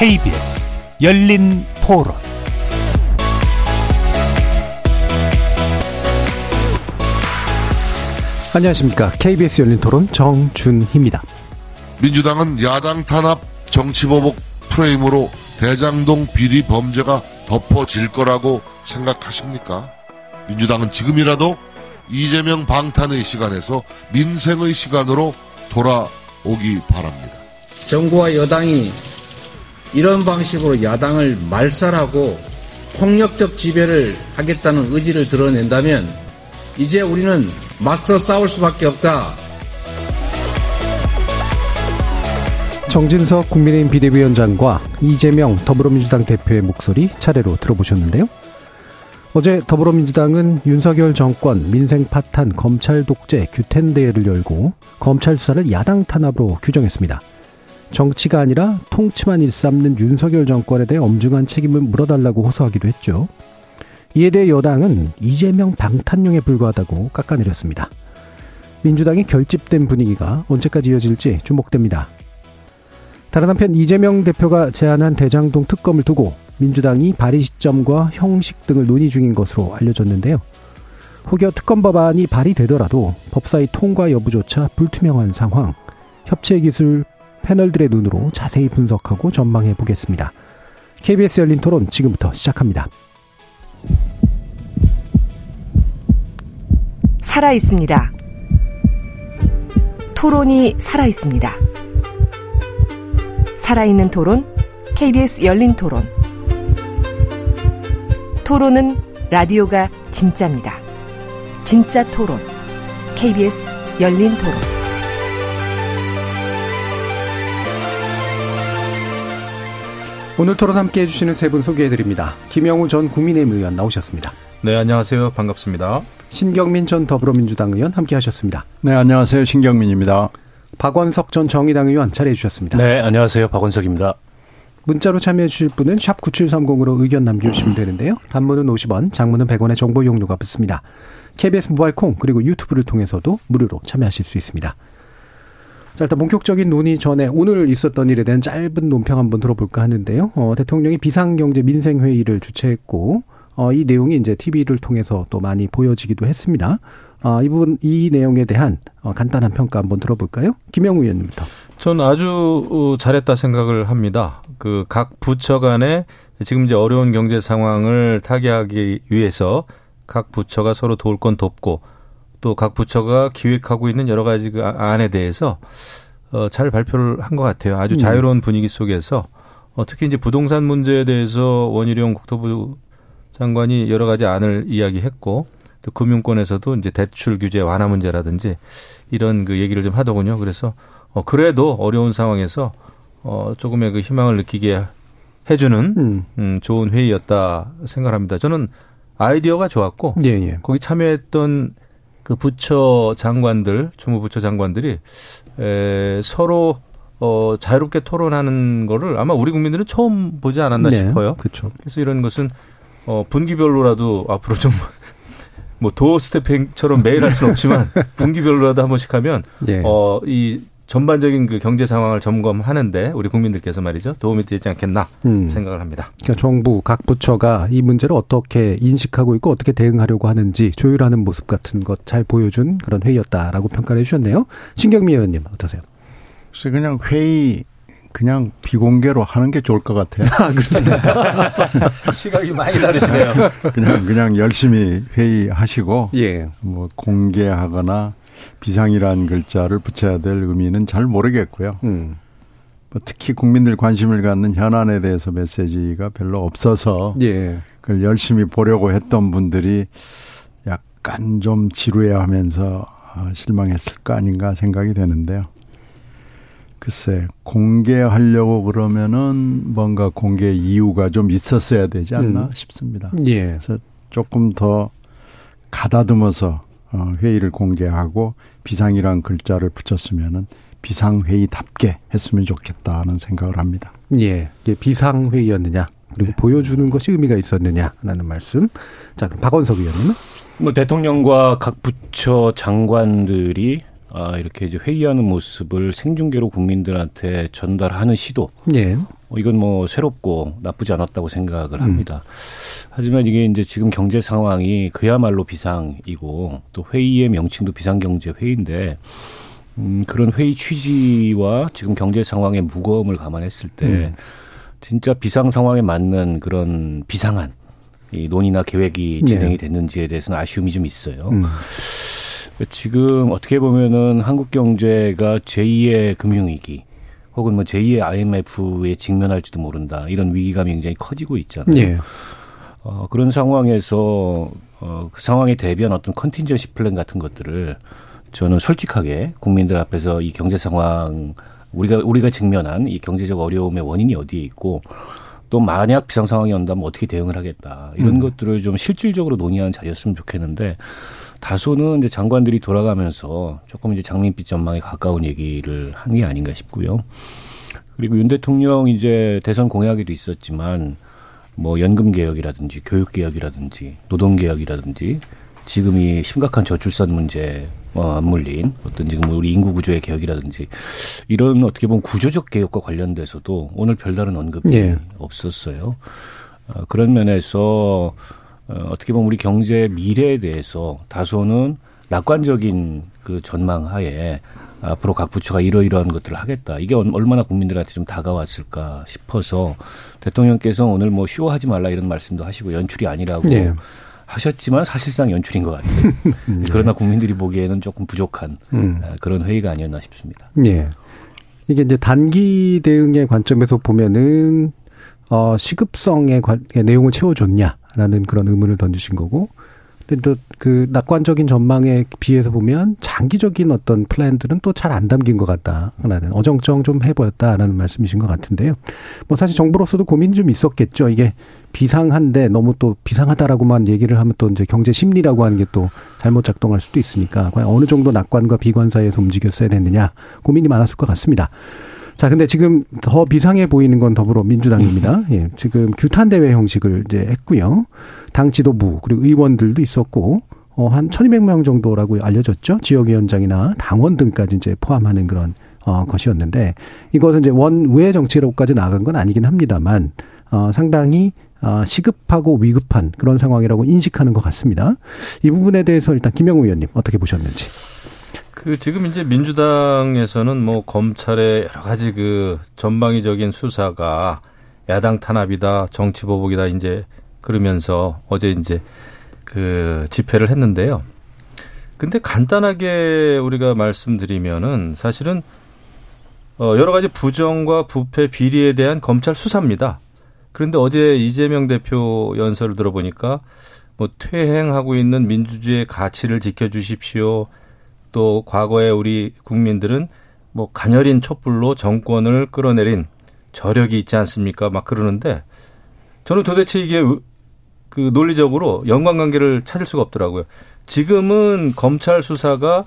KBS 열린 토론 안녕하십니까. KBS 열린 토론 정준희입니다. 민주당은 야당 탄압 정치보복 프레임으로 대장동 비리 범죄가 덮어질 거라고 생각하십니까? 민주당은 지금이라도 이재명 방탄의 시간에서 민생의 시간으로 돌아오기 바랍니다. 정부와 여당이 이런 방식으로 야당을 말살하고 폭력적 지배를 하겠다는 의지를 드러낸다면 이제 우리는 맞서 싸울 수밖에 없다. 정진석 국민의힘 비대위원장과 이재명 더불어민주당 대표의 목소리 차례로 들어보셨는데요. 어제 더불어민주당은 윤석열 정권 민생 파탄 검찰 독재 규탄 대회를 열고 검찰 수사를 야당 탄압으로 규정했습니다. 정치가 아니라 통치만 일삼는 윤석열 정권에 대해 엄중한 책임을 물어달라고 호소하기도 했죠. 이에 대해 여당은 이재명 방탄용에 불과하다고 깎아내렸습니다. 민주당의 결집된 분위기가 언제까지 이어질지 주목됩니다. 다른 한편 이재명 대표가 제안한 대장동 특검을 두고 민주당이 발의 시점과 형식 등을 논의 중인 것으로 알려졌는데요. 혹여 특검 법안이 발의되더라도 법사위 통과 여부조차 불투명한 상황, 협체 기술 패널들의 눈으로 자세히 분석하고 전망해 보겠습니다. KBS 열린 토론 지금부터 시작합니다. 살아 있습니다. 토론이 살아 있습니다. 살아있는 토론, KBS 열린 토론. 토론은 라디오가 진짜입니다. 진짜 토론, KBS 열린 토론. 오늘 토론 함께 해주시는 세 분 소개해드립니다. 김영우 전 국민의힘 의원 나오셨습니다. 네, 안녕하세요. 반갑습니다. 신경민 전 더불어민주당 의원 함께 하셨습니다. 네, 안녕하세요. 신경민입니다. 박원석 전 정의당 의원 자리해 주셨습니다. 네, 안녕하세요. 박원석입니다. 문자로 참여해 주실 분은 샵 9730으로 의견 남겨주시면 되는데요. 단문은 50원, 장문은 100원의 정보 용료가 붙습니다. KBS 모바일 콩 그리고 유튜브를 통해서도 무료로 참여하실 수 있습니다. 자, 일단 본격적인 논의 전에 오늘 있었던 일에 대한 짧은 논평 한번 들어볼까 하는데요. 어, 대통령이 비상경제 민생회의를 주최했고, 어, 이 내용이 이제 TV를 통해서 또 많이 보여지기도 했습니다. 어, 이 부분, 이 내용에 대한 어, 간단한 평가 한번 들어볼까요? 김영우 의원님부터. 전 아주 어, 잘했다 생각을 합니다. 그 각 부처 간에 지금 이제 어려운 경제 상황을 타개하기 위해서 각 부처가 서로 도울 건 돕고 또 각 부처가 기획하고 있는 여러 가지 그 아, 안에 대해서 어, 잘 발표를 한 것 같아요. 아주 자유로운 분위기 속에서 어, 특히 이제 부동산 문제에 대해서 원희룡 국토부 장관이 여러 가지 안을 이야기했고 또 금융권에서도 이제 대출 규제 완화 문제라든지 이런 그 얘기를 좀 하더군요. 그래서 어, 그래도 어려운 상황에서 어, 조금의 그 희망을 느끼게 해주는 음. 음, 좋은 회의였다 생각합니다. 저는 아이디어가 좋았고 예, 예. 거기 참여했던 그 부처 장관들, 주무부처 장관들이 에, 서로 어, 자유롭게 토론하는 거를 아마 우리 국민들은 처음 보지 않았나 네, 싶어요. 그렇죠. 그래서 이런 것은 어, 분기별로라도 앞으로 좀 뭐 도어 스태핑처럼 매일 할 수는 없지만 분기별로라도 한 번씩 하면 예. 어, 이 전반적인 그 경제 상황을 점검하는데 우리 국민들께서 말이죠 도움이 되지 않겠나 음. 생각을 합니다. 그러니까 정부 각 부처가 이 문제를 어떻게 인식하고 있고 어떻게 대응하려고 하는지 조율하는 모습 같은 것 잘 보여준 그런 회의였다라고 평가를 해주셨네요. 신경미 의원님 어떠세요? 그래서 그냥 회의 그냥 비공개로 하는 게 좋을 것 같아요. 시각이 많이 다르시네요. 그냥 그냥 열심히 회의하시고 예. 뭐 공개하거나 비상이라는 글자를 붙여야 될 의미는 잘 모르겠고요. 음. 뭐 특히 국민들 관심을 갖는 현안에 대해서 메시지가 별로 없어서 예. 그걸 열심히 보려고 했던 분들이 약간 좀 지루해하면서 아, 실망했을 거 아닌가 생각이 되는데요. 글쎄 공개하려고 그러면은 뭔가 공개 이유가 좀 있었어야 되지 않나 음. 싶습니다. 예. 그래서 조금 더 가다듬어서 어, 회의를 공개하고 비상이란 글자를 붙였으면은 비상회의답게 했으면 좋겠다는 생각을 합니다. 예. 이게 비상회의였느냐. 그리고 네. 보여주는 것이 의미가 있었느냐라는 말씀. 자, 그럼 박원석 의원님은? 뭐 대통령과 각 부처 장관들이 아, 이렇게 이제 회의하는 모습을 생중계로 국민들한테 전달하는 시도. 예. 어, 이건 뭐 새롭고 나쁘지 않았다고 생각을 합니다. 하지만 이게 이제 지금 경제 상황이 그야말로 비상이고 또 회의의 명칭도 비상경제 회의인데 음, 그런 회의 취지와 지금 경제 상황의 무거움을 감안했을 때 음. 진짜 비상 상황에 맞는 그런 비상한 이 논의나 계획이 네. 진행이 됐는지에 대해서는 아쉬움이 좀 있어요. 음. 지금 어떻게 보면은 한국 경제가 제2의 금융위기 혹은 뭐 제2의 IMF에 직면할지도 모른다. 이런 위기감이 굉장히 커지고 있잖아요. 예. 어, 그런 상황에서 어, 그 상황에 대비한 어떤 컨틴전시 플랜 같은 것들을 저는 솔직하게 국민들 앞에서 이 경제 상황 우리가 우리가 직면한 이 경제적 어려움의 원인이 어디에 있고 또 만약 비상 상황이 온다면 어떻게 대응을 하겠다 이런 음. 것들을 좀 실질적으로 논의하는 자리였으면 좋겠는데 다소는 이제 장관들이 돌아가면서 조금 이제 장밋빛 전망에 가까운 얘기를 한 게 아닌가 싶고요. 그리고 윤 대통령 이제 대선 공약에도 있었지만 뭐 연금 개혁이라든지 교육 개혁이라든지 노동 개혁이라든지 지금 이 심각한 저출산 문제 어, 맞물린 어떤 지금 우리 인구 구조의 개혁이라든지 이런 어떻게 보면 구조적 개혁과 관련돼서도 오늘 별다른 언급이 예. 없었어요. 어, 그런 면에서 어, 어떻게 보면 우리 경제 미래에 대해서 다소는 낙관적인 그 전망하에 앞으로 각 부처가 이러이러한 것들을 하겠다. 이게 얼- 얼마나 국민들한테 좀 다가왔을까 싶어서 대통령께서 오늘 뭐 쉬워하지 말라 이런 말씀도 하시고 연출이 아니라고 예. 하셨지만 사실상 연출인 것 같아요. 그러나 국민들이 보기에는 조금 부족한 음. 아, 그런 회의가 아니었나 싶습니다. 예. 이게 이제 단기 대응의 관점에서 보면은 어 시급성의 관, 의 내용을 채워줬냐라는 그런 의문을 던지신 거고, 근데 또 그 낙관적인 전망에 비해서 보면 장기적인 어떤 플랜들은 또 잘 안 담긴 것 같다라는 어정쩡 좀 해보였다라는 말씀이신 것 같은데요. 뭐 사실 정부로서도 고민이 좀 있었겠죠. 이게 비상한데 너무 또 비상하다라고만 얘기를 하면 또 이제 경제 심리라고 하는 게 또 잘못 작동할 수도 있으니까 과연 어느 정도 낙관과 비관 사이에서 움직였어야 됐느냐 고민이 많았을 것 같습니다. 자, 근데 지금 더 비상해 보이는 건 더불어민주당입니다. 예, 지금 규탄 대회 형식을 이제 했고요. 당 지도부 그리고 의원들도 있었고 어, 한 1,200명 정도라고 알려졌죠. 지역위원장이나 당원 등까지 이제 포함하는 그런 어, 것이었는데 이것은 이제 원외 정치로까지 나간 건 아니긴 합니다만 어, 상당히 어, 시급하고 위급한 그런 상황이라고 인식하는 것 같습니다. 이 부분에 대해서 일단 김영우 의원님 어떻게 보셨는지. 그 지금 이제 민주당에서는 뭐 검찰의 여러 가지 그 전방위적인 수사가 야당 탄압이다, 정치 보복이다 이제 그러면서 어제 이제 그 집회를 했는데요. 근데 간단하게 우리가 말씀드리면은 사실은 어 여러 가지 부정과 부패 비리에 대한 검찰 수사입니다. 그런데 어제 이재명 대표 연설을 들어보니까 뭐 퇴행하고 있는 민주주의의 가치를 지켜주십시오. 또 과거에 우리 국민들은 뭐 가녀린 촛불로 정권을 끌어내린 저력이 있지 않습니까? 막 그러는데 저는 도대체 이게 그 논리적으로 연관관계를 찾을 수가 없더라고요. 지금은 검찰 수사가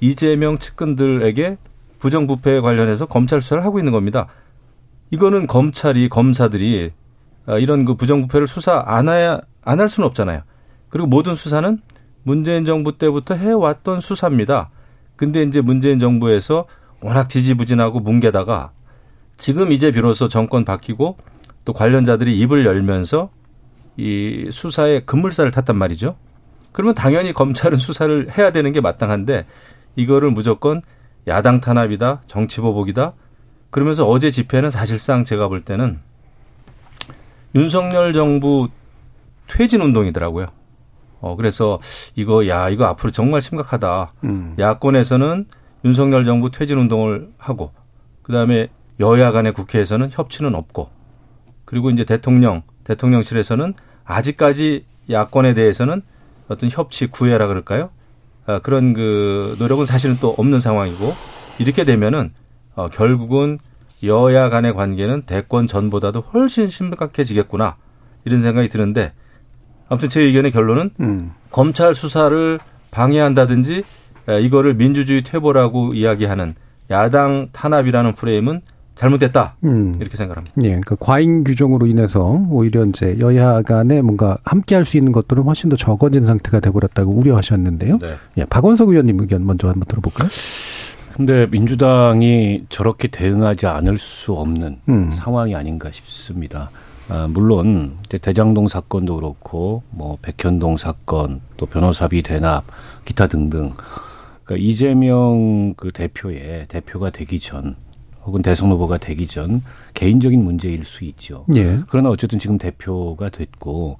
이재명 측근들에게 부정부패에 관련해서 검찰 수사를 하고 있는 겁니다. 이거는 검찰이 검사들이 아, 이런 그 부정부패를 수사 안 해야 안 할 수는 없잖아요. 그리고 모든 수사는 문재인 정부 때부터 해왔던 수사입니다. 근데 이제 문재인 정부에서 워낙 지지부진하고 뭉개다가 지금 이제 비로소 정권 바뀌고 또 관련자들이 입을 열면서 이 수사에 급물살을 탔단 말이죠. 그러면 당연히 검찰은 수사를 해야 되는 게 마땅한데 이거를 무조건 야당 탄압이다, 정치 보복이다. 그러면서 어제 집회는 사실상 제가 볼 때는 윤석열 정부 퇴진 운동이더라고요. 어, 그래서 이거, 야, 이거 앞으로 정말 심각하다. 음. 야권에서는 윤석열 정부 퇴진 운동을 하고, 그 다음에 여야 간의 국회에서는 협치는 없고, 그리고 이제 대통령, 대통령실에서는 아직까지 야권에 대해서는 어떤 협치 구애라 그럴까요? 아, 그런 그 노력은 사실은 또 없는 상황이고, 이렇게 되면은, 어, 결국은 여야 간의 관계는 대권 전보다도 훨씬 심각해지겠구나. 이런 생각이 드는데, 아무튼 제 의견의 결론은 음. 검찰 수사를 방해한다든지 에, 이거를 민주주의 퇴보라고 이야기하는 야당 탄압이라는 프레임은 잘못됐다 음. 이렇게 생각합니다. 예, 그러니까 과잉 규정으로 인해서 오히려 이제 여야 간에 뭔가 함께 할 수 있는 것들은 훨씬 더 적어진 상태가 돼버렸다고 우려하셨는데요. 네. 예, 박원석 의원님 의견 먼저 한번 들어볼까요? 근데 민주당이 저렇게 대응하지 않을 수 없는 음. 상황이 아닌가 싶습니다. 아, 물론 대장동 사건도 그렇고 뭐 백현동 사건 또 변호사비 대납 기타 등등 그러니까 이재명 그 대표의 대표가 되기 전 혹은 대선 후보가 되기 전 개인적인 문제일 수 있죠. 예. 그러나 어쨌든 지금 대표가 됐고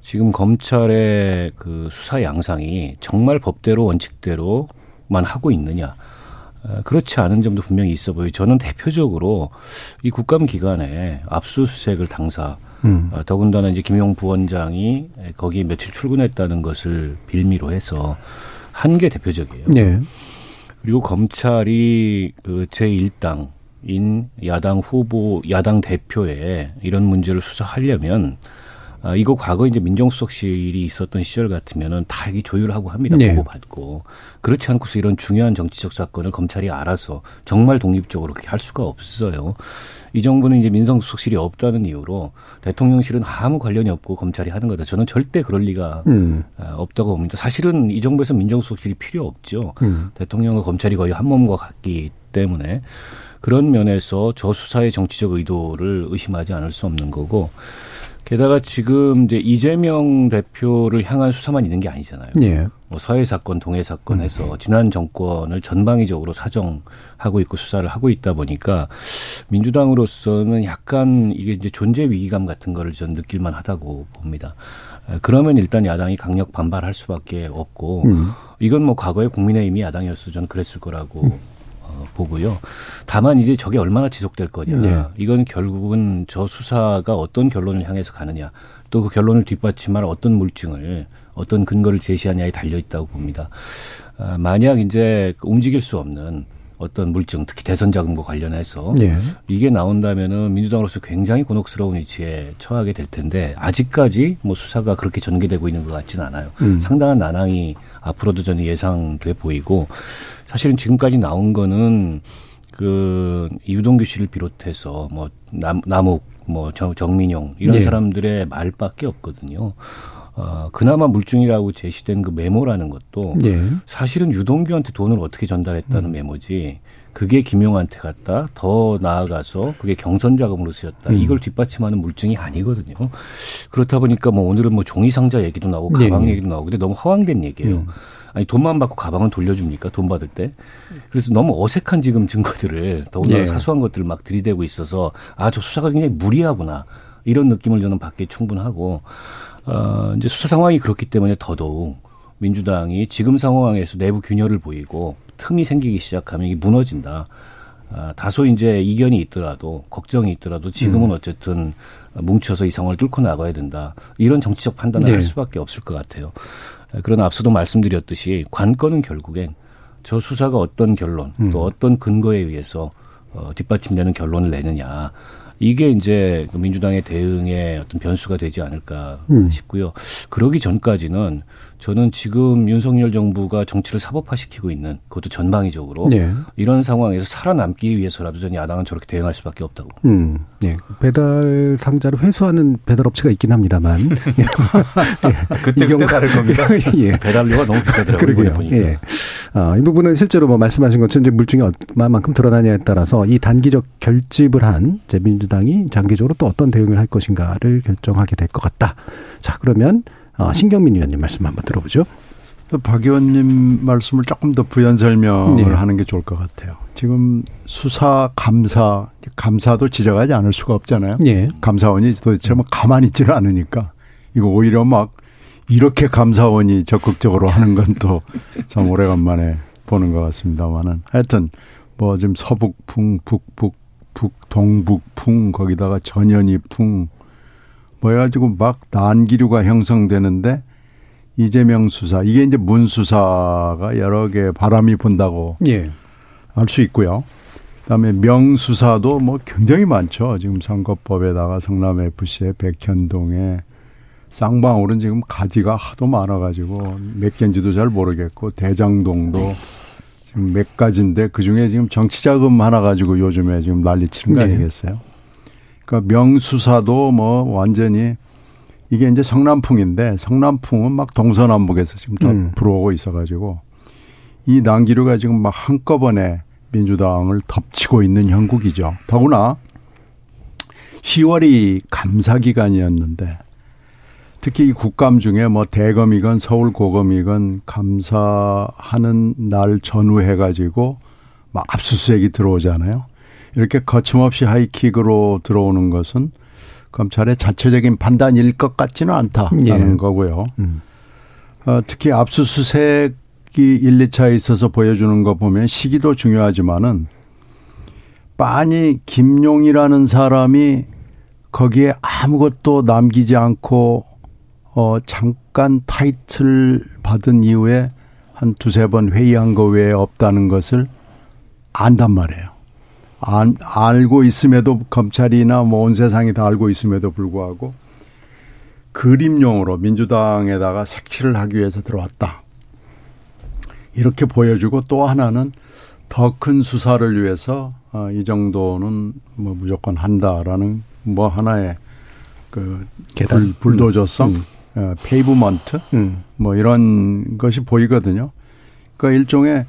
지금 검찰의 그 수사 양상이 정말 법대로 원칙대로만 하고 있느냐. 어, 그렇지 않은 점도 분명히 있어 보여요. 저는 대표적으로 이 국감 기간에 압수수색을 당사, 음. 어, 더군다나 이제 김용 부원장이 거기 며칠 출근했다는 것을 빌미로 해서 한 게 대표적이에요. 예. 그리고 검찰이 그 제1당인 야당 후보, 야당 대표의 이런 문제를 수사하려면 아, 이거 과거 이제 민정수석실이 있었던 시절 같으면은 다 이게 조율하고 합니다. 네. 보고받고. 그렇지 않고서 이런 중요한 정치적 사건을 검찰이 알아서 정말 독립적으로 그렇게 할 수가 없어요. 이 정부는 이제 민정수석실이 없다는 이유로 대통령실은 아무 관련이 없고 검찰이 하는 거다. 저는 절대 그럴 리가 음. 아, 없다고 봅니다. 사실은 이 정부에서 민정수석실이 필요 없죠. 음. 대통령과 검찰이 거의 한 몸과 같기 때문에 그런 면에서 저 수사의 정치적 의도를 의심하지 않을 수 없는 거고 게다가 지금 이제 이재명 대표를 향한 수사만 있는 게 아니잖아요. 예. 뭐 서해 사건, 동해 사건 해서 지난 정권을 전방위적으로 사정하고 있고 수사를 하고 있다 보니까 민주당으로서는 약간 이게 이제 존재 위기감 같은 거를 전 느낄만 하다고 봅니다. 에, 그러면 일단 야당이 강력 반발할 수밖에 없고 음. 이건 뭐 과거에 국민의힘이 야당이었어 저는 그랬을 거라고 어, 보고요. 다만 이제 저게 얼마나 지속될 거냐. 네. 이건 결국은 저 수사가 어떤 결론을 향해서 가느냐. 또 그 결론을 뒷받침할 어떤 물증을 어떤 근거를 제시하냐에 달려 있다고 봅니다. 아, 만약 이제 움직일 수 없는 어떤 물증, 특히 대선 자금과 관련해서 예. 이게 나온다면은 민주당으로서 굉장히 곤혹스러운 위치에 처하게 될 텐데 아직까지 뭐 수사가 그렇게 전개되고 있는 것 같지는 않아요. 음. 상당한 난항이 앞으로도 저는 예상돼 보이고 사실은 지금까지 나온 거는 그 유동규 씨를 비롯해서 뭐 남, 남욱 뭐 정, 정민용 이런 네. 사람들의 말밖에 없거든요. 어, 그나마 물증이라고 제시된 그 메모라는 것도 예. 사실은 유동규한테 돈을 어떻게 전달했다는 메모지. 그게 김용한테 갔다. 더 나아가서 그게 경선 자금으로 쓰였다. 음. 이걸 뒷받침하는 물증이 아니거든요. 그렇다 보니까 뭐 오늘은 뭐 종이 상자 얘기도 나오고 네, 가방 네. 얘기도 나오고 근데 너무 허황된 얘기예요. 음. 아니 돈만 받고 가방은 돌려줍니까? 돈 받을 때. 그래서 너무 어색한 지금 증거들을 더군다나 예. 사소한 것들을 막 들이대고 있어서 아 저 수사가 굉장히 무리하구나 이런 느낌을 저는 받기에 충분하고 어, 이제 수사 상황이 그렇기 때문에 더더욱 민주당이 지금 상황에서 내부 균열을 보이고 틈이 생기기 시작하면 이게 무너진다. 아, 다소 이제 이견이 있더라도 걱정이 있더라도 음. 지금은 어쨌든 뭉쳐서 이 상황을 뚫고 나가야 된다. 이런 정치적 판단을 네. 할 수밖에 없을 것 같아요. 아, 그러나 앞서도 말씀드렸듯이 관건은 결국엔 저 수사가 어떤 결론 음. 또 어떤 근거에 의해서 어, 뒷받침되는 결론을 내느냐. 이게 이제 그 민주당의 대응의 어떤 변수가 되지 않을까 음. 싶고요. 그러기 전까지는 저는 지금 윤석열 정부가 정치를 사법화시키고 있는 그것도 전방위적으로 예. 이런 상황에서 살아남기 위해서라도 저는 야당은 저렇게 대응할 수밖에 없다고. 음, 예. 배달 상자를 회수하는 배달 업체가 있긴 합니다만. 그때 그때 다를 겁니다. 예. 배달료가 너무 비싸더라고요. 그러게요. 예. 아, 이 부분은 실제로 뭐 말씀하신 것처럼 이제 물증이 얼마만큼 드러나냐에 따라서 이 단기적 결집을 한 민주당이 장기적으로 또 어떤 대응을 할 것인가를 결정하게 될 것 같다. 자, 그러면 어, 신경민 의원님 말씀 한번 들어보죠. 또박 의원님 말씀을 조금 더 부연 설명을 네. 하는 게 좋을 것 같아요. 지금 수사 감사 감사도 지적하지 않을 수가 없잖아요. 예. 감사원이 도대체 뭐 가만히 있지를 않으니까 이거 오히려 막 이렇게 감사원이 적극적으로 하는 건 또 참 오래간만에 보는 것 같습니다만은 하여튼 뭐 지금 서북풍, 북북, 북, 동북풍 거기다가 전현희풍 뭐 해가지고 막 난기류가 형성되는데 이재명 수사 이게 이제 문 수사가 여러 개 바람이 분다고 예. 알수 있고요. 그다음에 명수사도 뭐 굉장히 많죠. 지금 선거법에다가 성남 FC에 백현동에 쌍방울은 지금 가지가 하도 많아가지고 몇 개인지도 잘 모르겠고 대장동도 지금 몇 가지인데 그 중에 지금 정치자금 하나 가지고 요즘에 지금 난리치는 거 네. 아니겠어요? 그러니까 명수사도 뭐 완전히 이게 이제 성남풍인데 성남풍은 막 동서남북에서 지금 다 음. 불어오고 있어가지고 이 난기류가 지금 막 한꺼번에 민주당을 덮치고 있는 형국이죠. 더구나 10월이 감사 기간이었는데 특히 이 국감 중에 뭐 대검이건 서울 고검이건 감사하는 날 전후해 가지고 막 압수수색이 들어오잖아요. 이렇게 거침없이 하이킥으로 들어오는 것은 검찰의 자체적인 판단일 것 같지는 않다라는 예. 거고요. 음. 어, 특히 압수수색이 1, 2차에 있어서 보여주는 거 보면 시기도 중요하지만은 빤히 김용이라는 사람이 거기에 아무것도 남기지 않고 어 잠깐 타이틀 받은 이후에 한 두세 번 회의한 거 외에 없다는 것을 안단 말이에요. 안, 알고 있음에도 검찰이나 뭐온 세상이 다 알고 있음에도 불구하고 그림용으로 민주당에다가 색칠을 하기 위해서 들어왔다. 이렇게 보여주고 또 하나는 더 큰 수사를 위해서 어, 이 정도는 뭐 무조건 한다라는 뭐 하나의 그 계단 불, 도저성 음. 어, 페이브먼트 음. 뭐 이런 것이 보이거든요. 그러니까 일종의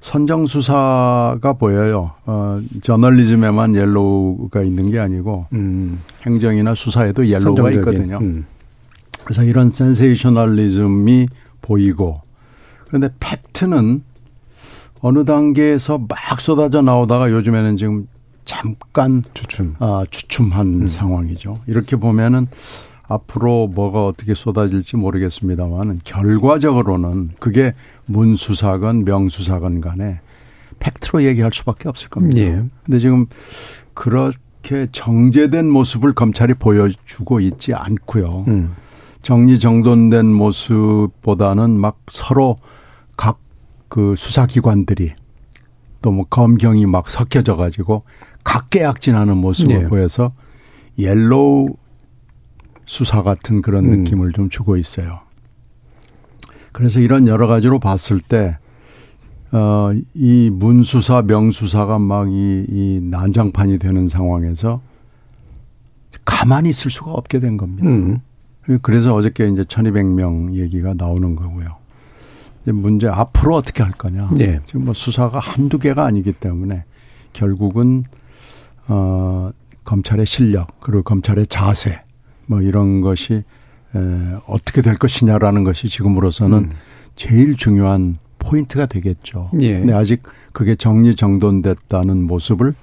선정 수사가 보여요. 어, 저널리즘에만 yellow가 있는 게 아니고 음. 행정이나 수사에도 yellow가 있거든요. 음. 그래서 이런 센세이셔널리즘이 보이고 그런데 팩트는 어느 단계에서 막 쏟아져 나오다가 요즘에는 지금 잠깐 주춤, 아, 주춤한 음. 상황이죠. 이렇게 보면은 앞으로 뭐가 어떻게 쏟아질지 모르겠습니다만은 결과적으로는 그게 문수사건 명수사건 간에 팩트로 얘기할 수밖에 없을 겁니다. 예. 근데 지금 그렇게 정제된 모습을 검찰이 보여주고 있지 않고요. 음. 정리정돈된 모습보다는 막 서로 각 그 수사기관들이 또 뭐 검경이 막 섞여져 가지고 각개약진하는 모습을 네. 보여서 yellow 수사 같은 그런 음. 느낌을 좀 주고 있어요. 그래서 이런 여러 가지로 봤을 때, 어, 이 문수사, 명수사가 막 이, 이 난장판이 되는 상황에서 가만히 있을 수가 없게 된 겁니다. 음. 그래서 어저께 이제 1200명 얘기가 나오는 거고요. 문제 앞으로 어떻게 할 거냐. 네. 지금 뭐 수사가 한두 개가 아니기 때문에 결국은 어 검찰의 실력 그리고 검찰의 자세 뭐 이런 것이 에, 어떻게 될 것이냐라는 것이 지금으로서는 음. 제일 중요한 포인트가 되겠죠. 예. 근데 아직 그게 정리정돈됐다는 모습을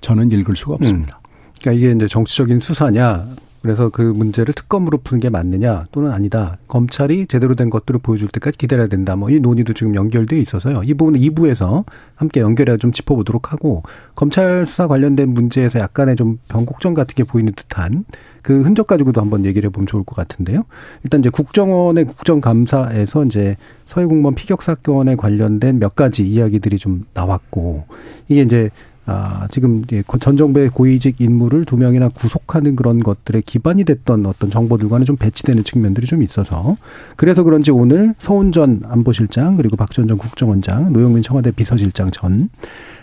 저는 읽을 수가 없습니다. 음. 그러니까 이게 이제 정치적인 수사냐 그래서 그 문제를 특검으로 푸는 게 맞느냐 또는 아니다. 검찰이 제대로 된 것들을 보여줄 때까지 기다려야 된다. 뭐 이 논의도 지금 연결돼 있어서요. 이 부분은 2부에서 함께 연결해 좀 짚어보도록 하고 검찰 수사 관련된 문제에서 약간의 좀 변곡점 같은 게 보이는 듯한 그 흔적 가지고도 한번 얘기를 해보면 좋을 것 같은데요. 일단 이제 국정원의 국정감사에서 이제 서해 공무원 피격 사건에 관련된 몇 가지 이야기들이 좀 나왔고 이게 이제 아, 지금 전 정부의 고위직 인물을 두 명이나 구속하는 그런 것들에 기반이 됐던 어떤 정보들과는 좀 배치되는 측면들이 좀 있어서 그래서 그런지 오늘 서훈 전 안보실장 그리고 박전 전 국정원장 노영민 청와대 비서실장 전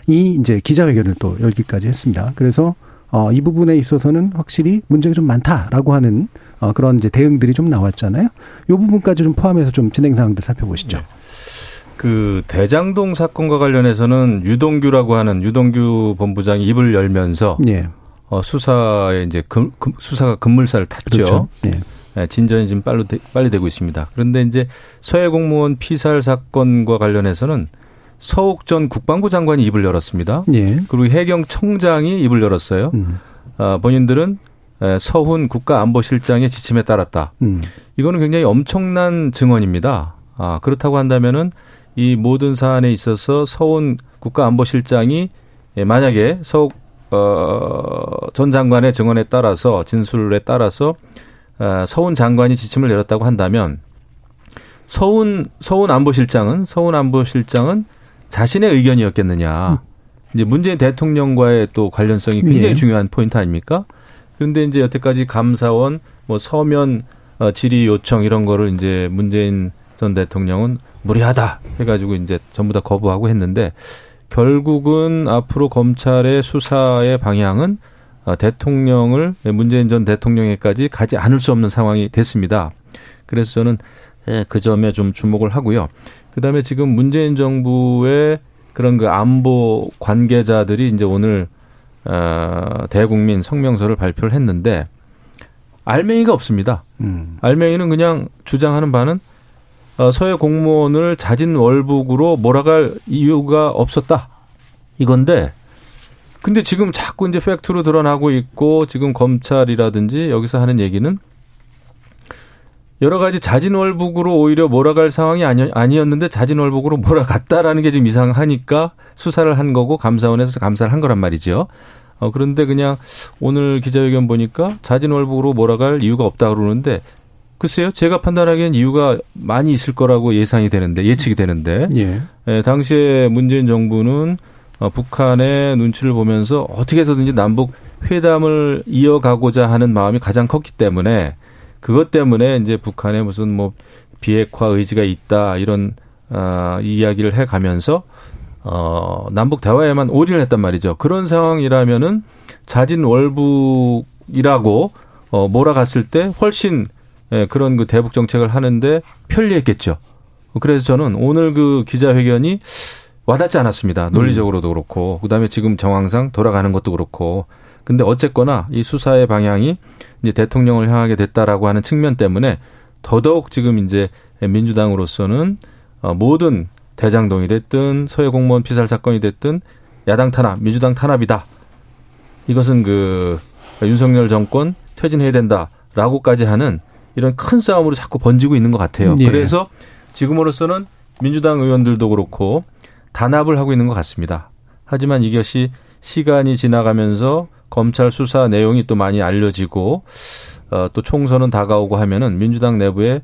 이 이제 기자회견을 또 열기까지 했습니다. 그래서 어, 이 부분에 있어서는 확실히 문제가 좀 많다라고 하는 어, 그런 이제 대응들이 좀 나왔잖아요. 이 부분까지 좀 포함해서 좀 진행 상황들 살펴보시죠. 네. 그 대장동 사건과 관련해서는 유동규라고 하는 유동규 본부장이 입을 열면서 예. 어, 수사에 이제 금, 금, 수사가 급물살을 탔죠. 그렇죠. 예. 네, 진전이 지금 빨리, 빨리 되고 있습니다. 그런데 이제 서해 공무원 피살 사건과 관련해서는 서욱 전 국방부 장관이 입을 열었습니다. 예. 그리고 해경 청장이 입을 열었어요. 음. 어, 본인들은 서훈 국가안보실장의 지침에 따랐다. 음. 이거는 굉장히 엄청난 증언입니다. 아, 그렇다고 한다면은 이 모든 사안에 있어서 서훈 국가안보실장이 예, 만약에 서욱 어, 전 장관의 증언에 따라서 진술에 따라서 어, 서훈 장관이 지침을 내렸다고 한다면 서훈 서훈 안보실장은 서훈 안보실장은 자신의 의견이었겠느냐. 음. 이제 문재인 대통령과의 또 관련성이 굉장히 예. 중요한 포인트 아닙니까? 그런데 이제 여태까지 감사원 뭐 서면 어, 질의 요청 이런 거를 이제 문재인 전 대통령은 무리하다 해가지고 이제 전부 다 거부하고 했는데 결국은 앞으로 검찰의 수사의 방향은 어, 대통령을 문재인 전 대통령에까지 가지 않을 수 없는 상황이 됐습니다. 그래서 저는 예, 그 점에 좀 주목을 하고요. 그다음에 지금 문재인 정부의 그런 그 안보 관계자들이 이제 오늘 어, 대국민 성명서를 발표를 했는데 알맹이가 없습니다. 음. 알맹이는 그냥 주장하는 바는 어, 서해 공무원을 자진 월북으로 몰아갈 이유가 없었다. 이건데 근데 지금 자꾸 이제 팩트로 드러나고 있고 지금 검찰이라든지 여기서 하는 얘기는 여러 가지 자진월북으로 오히려 몰아갈 상황이 아니, 아니 었는데 자진월북으로 몰아갔다라는 게 지금 이상하니까 수사를 한 거고 감사원에서 감사를 한 거란 말이죠. 어, 그런데 그냥 오늘 기자회견 보니까 자진월북으로 몰아갈 이유가 없다 그러는데 글쎄요, 제가 판단하기엔 이유가 많이 있을 거라고 예상이 되는데 예측이 되는데 예. 예, 당시에 문재인 정부는 어, 북한의 눈치를 보면서 어떻게 해서든지 남북 회담을 이어가고자 하는 마음이 가장 컸기 때문에 그것 때문에 이제 북한에 무슨 뭐 비핵화 의지가 있다 이런 아, 이야기를 해 가면서 어, 남북 대화에만 올인을 했단 말이죠. 그런 상황이라면은 자진 월북이라고 어, 몰아갔을 때 훨씬 예, 그런 그 대북 정책을 하는데 편리했겠죠. 그래서 저는 오늘 그 기자회견이 와닿지 않았습니다. 논리적으로도 그렇고, 그 다음에 지금 정황상 돌아가는 것도 그렇고. 근데 어쨌거나 이 수사의 방향이 이제 대통령을 향하게 됐다라고 하는 측면 때문에 더더욱 지금 이제 민주당으로서는 어, 모든 대장동이 됐든 서해 공무원 피살 사건이 됐든 야당 탄압, 민주당 탄압이다. 이것은 그 윤석열 정권 퇴진해야 된다라고까지 하는 이런 큰 싸움으로 자꾸 번지고 있는 것 같아요. 예. 그래서 지금으로서는 민주당 의원들도 그렇고 단합을 하고 있는 것 같습니다. 하지만 이것이 시간이 지나가면서 검찰 수사 내용이 또 많이 알려지고 어, 또 총선은 다가오고 하면은 민주당 내부에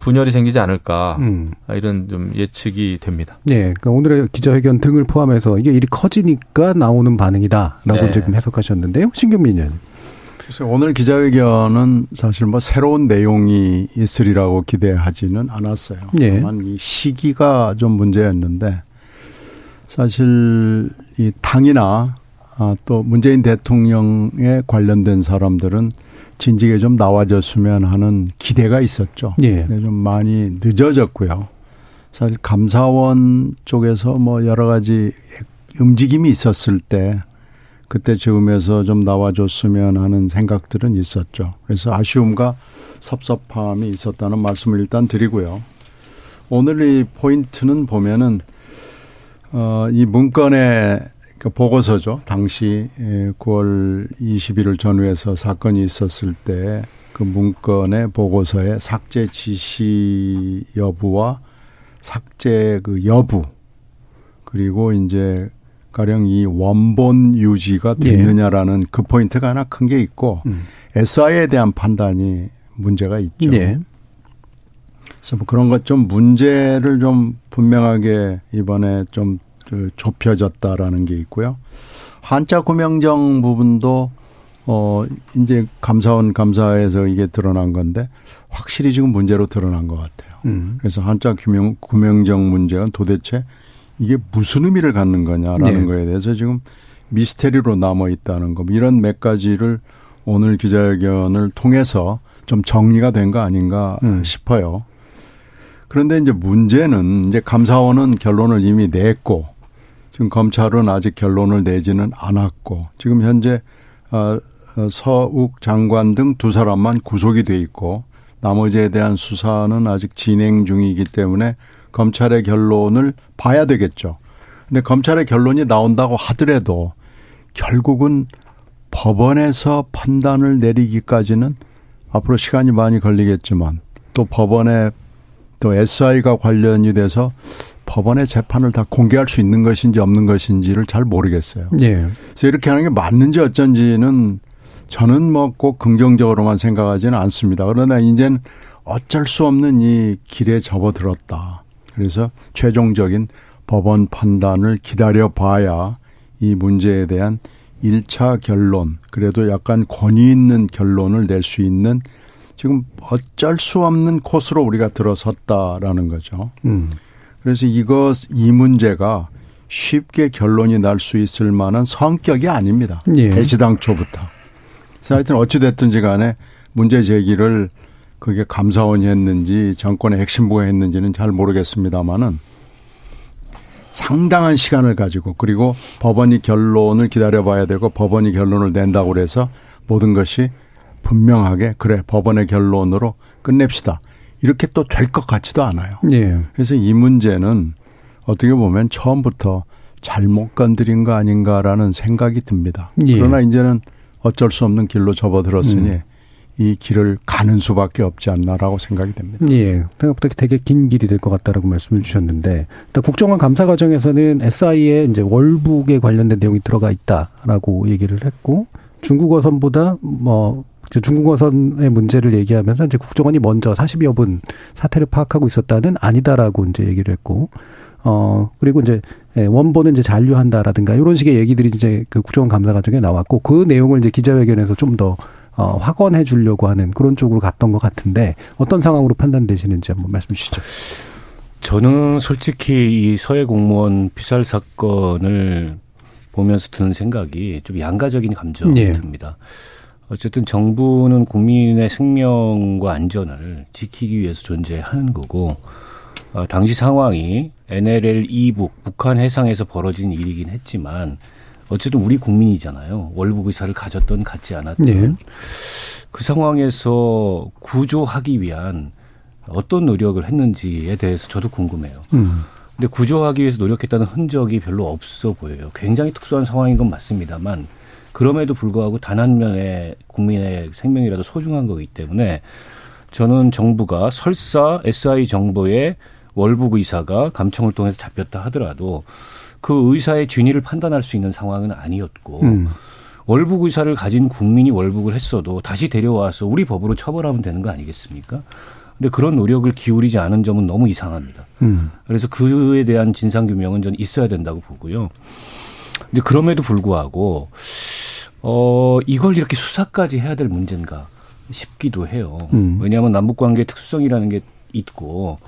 분열이 생기지 않을까 음. 이런 좀 예측이 됩니다. 예, 그러니까 오늘의 기자회견 등을 포함해서 이게 일이 커지니까 나오는 반응이다라고 네. 지금 해석하셨는데요. 신경민 의원. 그래서 오늘 기자회견은 사실 뭐 새로운 내용이 있으리라고 기대하지는 않았어요. 예. 다만 이 시기가 좀 문제였는데 사실 이 당이나 아, 또 문재인 대통령에 관련된 사람들은 진직에 좀 나와줬으면 하는 기대가 있었죠. 예. 근데 좀 많이 늦어졌고요. 사실 감사원 쪽에서 뭐 여러 가지 움직임이 있었을 때 그때 즈음에서 좀 나와줬으면 하는 생각들은 있었죠. 그래서 아쉬움과 섭섭함이 있었다는 말씀을 일단 드리고요. 오늘 이 포인트는 보면은 어, 이 문건의 그 보고서죠. 당시 예, 9월 21일 전후에서 사건이 있었을 때 그 문건의 보고서의 삭제 지시 여부와 삭제 그 여부 그리고 이제 가령 이 원본 유지가 됐느냐라는 그 포인트가 하나 큰 게 있고 음. SI에 대한 판단이 문제가 있죠. 예. 그래서 뭐 그런 것 좀 문제를 좀 분명하게 이번에 좀 그 좁혀졌다라는 게 있고요. 한자 구명정 부분도 어 이제 감사원 감사에서 이게 드러난 건데 확실히 지금 문제로 드러난 것 같아요. 음. 그래서 한자 구명 구명정 문제가 도대체 이게 무슨 의미를 갖는 거냐라는 네. 거에 대해서 지금 미스테리로 남아 있다는 거뭐 이런 몇 가지를 오늘 기자회견을 통해서 좀 정리가 된 거 아닌가 음. 싶어요. 그런데 이제 문제는 이제 감사원은 결론을 이미 냈고 지금 검찰은 아직 결론을 내지는 않았고 지금 현재 어, 어, 서욱 장관 등 두 사람만 구속이 돼 있고 나머지에 대한 수사는 아직 진행 중이기 때문에 검찰의 결론을 봐야 되겠죠. 근데 검찰의 결론이 나온다고 하더라도 결국은 법원에서 판단을 내리기까지는 앞으로 시간이 많이 걸리겠지만 또 법원에 또 SI가 관련이 돼서 법원의 재판을 다 공개할 수 있는 것인지 없는 것인지를 잘 모르겠어요. 예. 그래서 이렇게 하는 게 맞는지 어쩐지는 저는 뭐 꼭 긍정적으로만 생각하지는 않습니다. 그러나 이제는 어쩔 수 없는 이 길에 접어들었다. 그래서 최종적인 법원 판단을 기다려 봐야 이 문제에 대한 1차 결론, 그래도 약간 권위 있는 결론을 낼 수 있는 지금 어쩔 수 없는 코스로 우리가 들어섰다라는 거죠. 음. 그래서 이것, 이 문제가 쉽게 결론이 날 수 있을 만한 성격이 아닙니다. 예. 애시당초부터. 그래서 하여튼 어찌됐든지 간에 문제 제기를 그게 감사원이 했는지 정권의 핵심부가 했는지는 잘 모르겠습니다만은 상당한 시간을 가지고 그리고 법원이 결론을 기다려봐야 되고 법원이 결론을 낸다고 그래서 모든 것이 분명하게 그래 법원의 결론으로 끝냅시다. 이렇게 또 될 것 같지도 않아요. 예. 그래서 이 문제는 어떻게 보면 처음부터 잘못 건드린 거 아닌가라는 생각이 듭니다. 예. 그러나 이제는 어쩔 수 없는 길로 접어들었으니 음. 이 길을 가는 수밖에 없지 않나라고 생각이 됩니다. 예. 생각보다 되게 긴 길이 될 것 같다라고 말씀을 주셨는데, 일단 국정원 감사 과정에서는 SI에 이제 월북에 관련된 내용이 들어가 있다라고 얘기를 했고, 중국어선보다 뭐, 중국어선의 문제를 얘기하면서 이제 국정원이 먼저 40여 분 사태를 파악하고 있었다는 아니다라고 이제 얘기를 했고, 어, 그리고 이제 예, 원본은 이제 잔류한다라든가 이런 식의 얘기들이 이제 그 국정원 감사 과정에 나왔고 그 내용을 이제 기자회견에서 좀더 어, 확언해 주려고 하는 그런 쪽으로 갔던 것 같은데 어떤 상황으로 판단되시는지 한번 말씀 주시죠. 저는 솔직히 이 서해 공무원 피살 사건을 보면서 드는 생각이 좀 양가적인 감정이 예. 듭니다. 어쨌든 정부는 국민의 생명과 안전을 지키기 위해서 존재하는 거고 어, 당시 상황이 NLL 이북 북한 해상에서 벌어진 일이긴 했지만 어쨌든 우리 국민이잖아요. 월북 의사를 가졌던 갖지 않았던 네. 그 상황에서 구조하기 위한 어떤 노력을 했는지에 대해서 저도 궁금해요. 음. 근데 구조하기 위해서 노력했다는 흔적이 별로 없어 보여요. 굉장히 특수한 상황인 건 맞습니다만 그럼에도 불구하고 단 한 면의 국민의 생명이라도 소중한 거기 때문에 저는 정부가 설사 SI 정보의 월북 의사가 감청을 통해서 잡혔다 하더라도 그 의사의 진위를 판단할 수 있는 상황은 아니었고 음. 월북 의사를 가진 국민이 월북을 했어도 다시 데려와서 우리 법으로 처벌하면 되는 거 아니겠습니까? 근데 그런 노력을 기울이지 않은 점은 너무 이상합니다. 음. 그래서 그에 대한 진상 규명은 전 있어야 된다고 보고요. 근데 그럼에도 불구하고 어 이걸 이렇게 수사까지 해야 될 문제인가 싶기도 해요. 음. 왜냐하면 남북 관계 특수성이라는 게 있고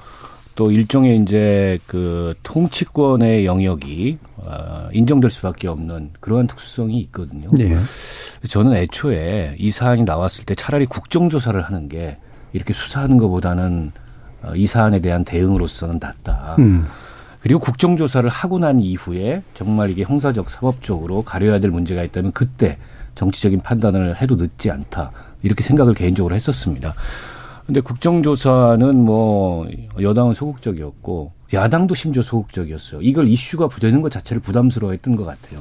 또 일종의 이제 그 통치권의 영역이 아, 인정될 수밖에 없는 그러한 특수성이 있거든요. 예. 저는 애초에 이 사안이 나왔을 때 차라리 국정조사를 하는 게 이렇게 수사하는 것보다는 어, 이 사안에 대한 대응으로서는 낫다. 음. 그리고 국정조사를 하고 난 이후에 정말 이게 형사적 사법적으로 가려야 될 문제가 있다면 그때 정치적인 판단을 해도 늦지 않다. 이렇게 생각을 개인적으로 했었습니다. 근데 국정조사는 뭐 여당은 소극적이었고 야당도 심지어 소극적이었어요. 이걸 이슈가 되는 것 자체를 부담스러워했던 것 같아요.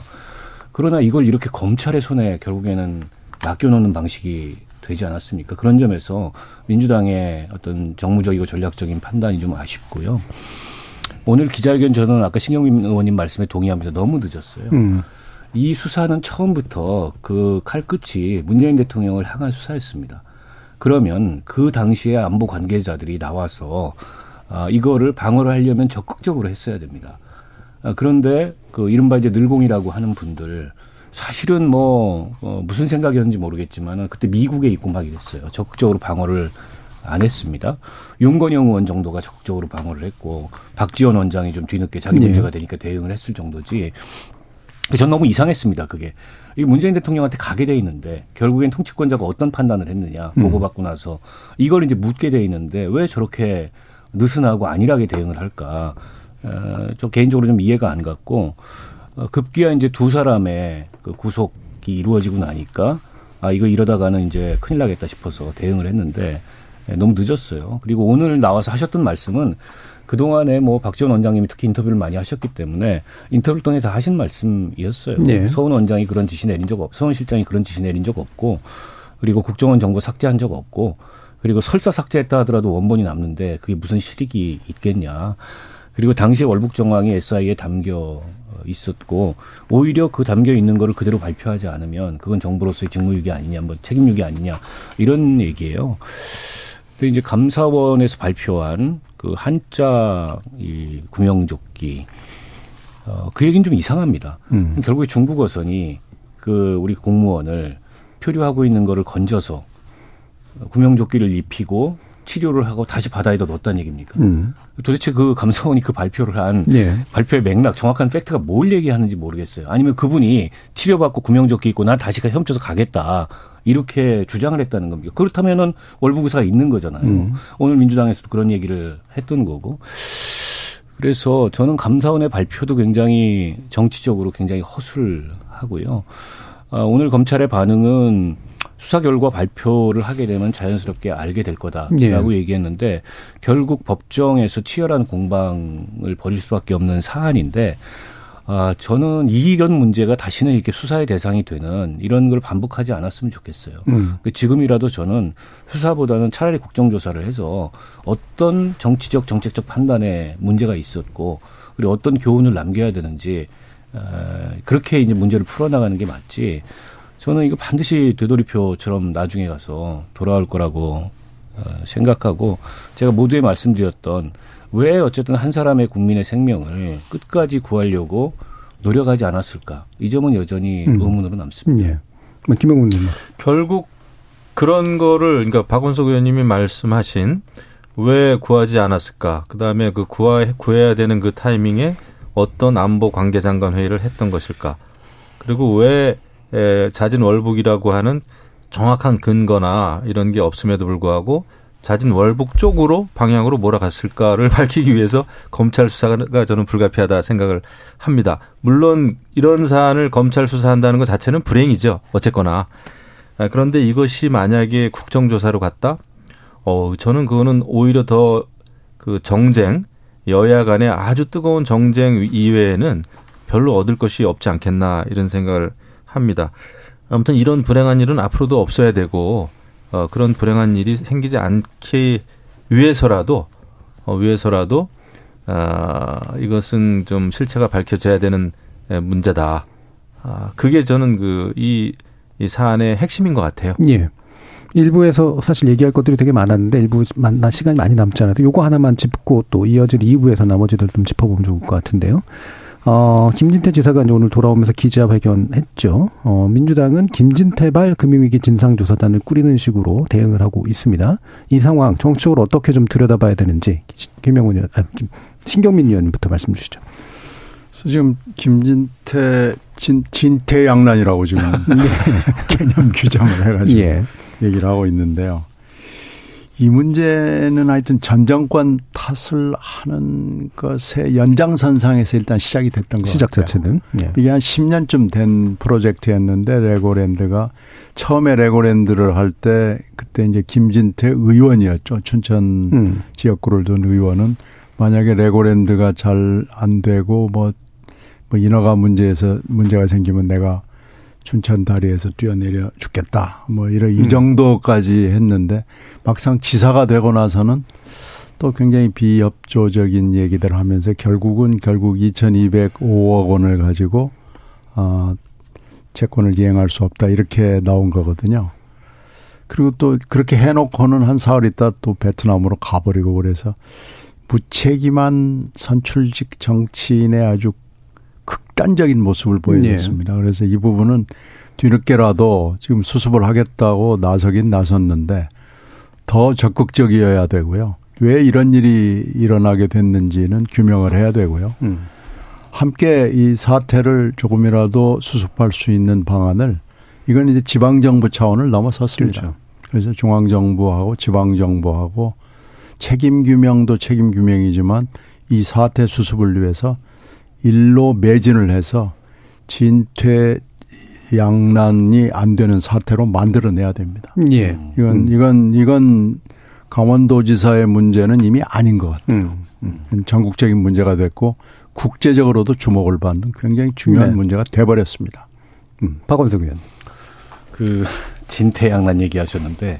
그러나 이걸 이렇게 검찰의 손에 결국에는 맡겨놓는 방식이 되지 않았습니까? 그런 점에서 민주당의 어떤 정무적이고 전략적인 판단이 좀 아쉽고요. 오늘 기자회견 저는 아까 신영민 의원님 말씀에 동의합니다. 너무 늦었어요. 음. 이 수사는 처음부터 그 칼끝이 문재인 대통령을 향한 수사였습니다. 그러면 그 당시에 안보 관계자들이 나와서 아, 이거를 방어를 하려면 적극적으로 했어야 됩니다. 아, 그런데 그 이른바 이제 늘공이라고 하는 분들 사실은 뭐 어, 무슨 생각이었는지 모르겠지만 그때 미국에 막 이랬어요. 적극적으로 방어를 안 했습니다. 윤건영 의원 정도가 적극적으로 방어를 했고 박지원 원장이 좀 뒤늦게 자기 네. 문제가 되니까 대응을 했을 정도지. 전 너무 이상했습니다. 그게 이 문재인 대통령한테 가게 돼 있는데 결국엔 통치권자가 어떤 판단을 했느냐 보고받고 나서 이걸 이제 묻게 돼 있는데 왜 저렇게 느슨하고 안일하게 대응을 할까? 어, 저 개인적으로 좀 이해가 안 갔고 어, 급기야 이제 두 사람의 그 구속이 이루어지고 나니까 아 이거 이러다가는 이제 큰일 나겠다 싶어서 대응을 했는데 예, 너무 늦었어요. 그리고 오늘 나와서 하셨던 말씀은 그동안에 뭐 박지원 원장님이 특히 인터뷰를 많이 하셨기 때문에 인터뷰를 통해 다 하신 말씀이었어요. 네. 서훈 원장이 그런 지시 내린 적 없, 서훈 실장이 그런 지시 내린 적 없고 그리고 국정원 정보 삭제한 적 없고 그리고 설사 삭제했다 하더라도 원본이 남는데 그게 무슨 실익이 있겠냐. 그리고 당시에 월북 정황이 SI에 담겨 있었고 오히려 그 담겨 있는 거를 그대로 발표하지 않으면 그건 정부로서의 직무유기 아니냐, 뭐 책임유기 아니냐 이런 얘기예요. 근데 이제 감사원에서 발표한 그 한자 이 구명조끼 어, 그 얘기는 좀 이상합니다. 음. 결국에 중국어선이 그 우리 공무원을 표류하고 있는 거를 건져서 구명조끼를 입히고 치료를 하고 다시 바다에다 넣었다는 얘기입니까? 음. 도대체 그 감사원이 그 발표를 한 예. 발표의 맥락 정확한 팩트가 뭘 얘기하는지 모르겠어요. 아니면 그분이 치료받고 구명조끼 입고 나 다시 헤엄쳐서 가겠다. 이렇게 주장을 했다는 겁니까? 그렇다면은 월북 의사가 있는 거잖아요. 음. 오늘 민주당에서도 그런 얘기를 했던 거고. 그래서 저는 감사원의 발표도 굉장히 정치적으로 굉장히 허술을 하고요. 아, 오늘 검찰의 반응은 수사 결과 발표를 하게 되면 자연스럽게 알게 될 거다라고 예. 얘기했는데 결국 법정에서 치열한 공방을 벌일 수밖에 없는 사안인데 아, 저는 이런 문제가 다시는 이렇게 수사의 대상이 되는 이런 걸 반복하지 않았으면 좋겠어요. 음. 그 지금이라도 저는 수사보다는 차라리 국정조사를 해서 어떤 정치적 정책적 판단에 문제가 있었고 그리고 어떤 교훈을 남겨야 되는지 어, 그렇게 이제 문제를 풀어나가는 게 맞지. 저는 이거 반드시 되돌이표처럼 나중에 가서 돌아올 거라고 어, 생각하고 제가 모두에 말씀드렸던 왜 어쨌든 한 사람의 국민의 생명을 끝까지 구하려고 노력하지 않았을까? 이 점은 여전히 음. 의문으로 남습니다. 예. 뭐 김영훈 님. 결국 그런 거를 그러니까 박원석 의원님이 말씀하신 왜 구하지 않았을까? 그다음에 그 구하 구해야 되는 그 타이밍에 어떤 안보 관계장관 회의를 했던 것일까? 그리고 왜 에, 자진 월북이라고 하는 정확한 근거나 이런 게 없음에도 불구하고 자진 월북 쪽으로 방향으로 몰아갔을까를 밝히기 위해서 검찰 수사가 저는 불가피하다 생각을 합니다. 물론 이런 사안을 검찰 수사한다는 것 자체는 불행이죠. 어쨌거나. 아, 그런데 이것이 만약에 국정조사로 갔다? 어, 저는 그거는 오히려 더 그 정쟁, 여야 간의 아주 뜨거운 정쟁 이외에는 별로 얻을 것이 없지 않겠나 이런 생각을 합니다. 아무튼 이런 불행한 일은 앞으로도 없어야 되고 어, 그런 불행한 일이 생기지 않기 위해서라도 어, 위해서라도 아, 이것은 좀 실체가 밝혀져야 되는 문제다. 아, 그게 저는 그이 이 사안의 핵심인 것 같아요. 예. 일부에서 사실 얘기할 것들이 되게 많았는데 일부 만나 시간이 많이 남지 않아서 요거 하나만 짚고 또 이어질 2부에서 나머지들 좀 짚어보면 좋을 것 같은데요. 어, 김진태 지사가 이제 오늘 돌아오면서 기자회견했죠. 어, 민주당은 김진태발 금융위기 진상조사단을 꾸리는 식으로 대응을 하고 있습니다. 이 상황 정치적으로 어떻게 좀 들여다봐야 되는지 김영훈 의원, 아, 신경민 의원부터 말씀 주시죠. 그래서 지금 김진태 진 진태양난이라고 지금 네. 개념 규정을 해가지고 예. 얘기를 하고 있는데요. 이 문제는 하여튼 전 정권 탓을 하는 것의 연장선상에서 일단 시작이 됐던 거예요. 시작 자체는. 예. 이게 한 10년쯤 된 프로젝트였는데 레고랜드가 처음에 레고랜드를 할 때 그때 이제 김진태 의원이었죠. 춘천 음. 지역구를 둔 의원은 만약에 레고랜드가 잘 안 되고 뭐, 뭐 인허가 문제에서 문제가 생기면 내가 춘천 다리에서 뛰어내려 죽겠다. 뭐 이런 이 음. 정도까지 했는데 막상 지사가 되고 나서는 또 굉장히 비협조적인 얘기들 하면서 결국은 결국 2,205억 원을 가지고 어 채권을 이행할 수 없다 이렇게 나온 거거든요. 그리고 또 그렇게 해놓고는 한 사흘 있다 또 베트남으로 가버리고 그래서 무책임한 선출직 정치인의 아주 극단적인 모습을 보여줬습니다. 네. 그래서 이 부분은 뒤늦게라도 지금 수습을 하겠다고 나서긴 나섰는데 더 적극적이어야 되고요. 왜 이런 일이 일어나게 됐는지는 규명을 해야 되고요. 음. 함께 이 사태를 조금이라도 수습할 수 있는 방안을 이건 이제 지방정부 차원을 넘어섰습니다. 그렇죠. 그래서 중앙정부하고 지방정부하고 책임 규명도 책임 규명이지만 이 사태 수습을 위해서 일로 매진을 해서 진퇴 양난이 안 되는 사태로 만들어내야 됩니다. 예. 이건 음. 이건 이건 강원도지사의 문제는 이미 아닌 것 같아요. 음. 음. 전국적인 문제가 됐고 국제적으로도 주목을 받는 굉장히 중요한 네. 문제가 돼버렸습니다. 음. 박원석 의원. 그 진태양난 얘기하셨는데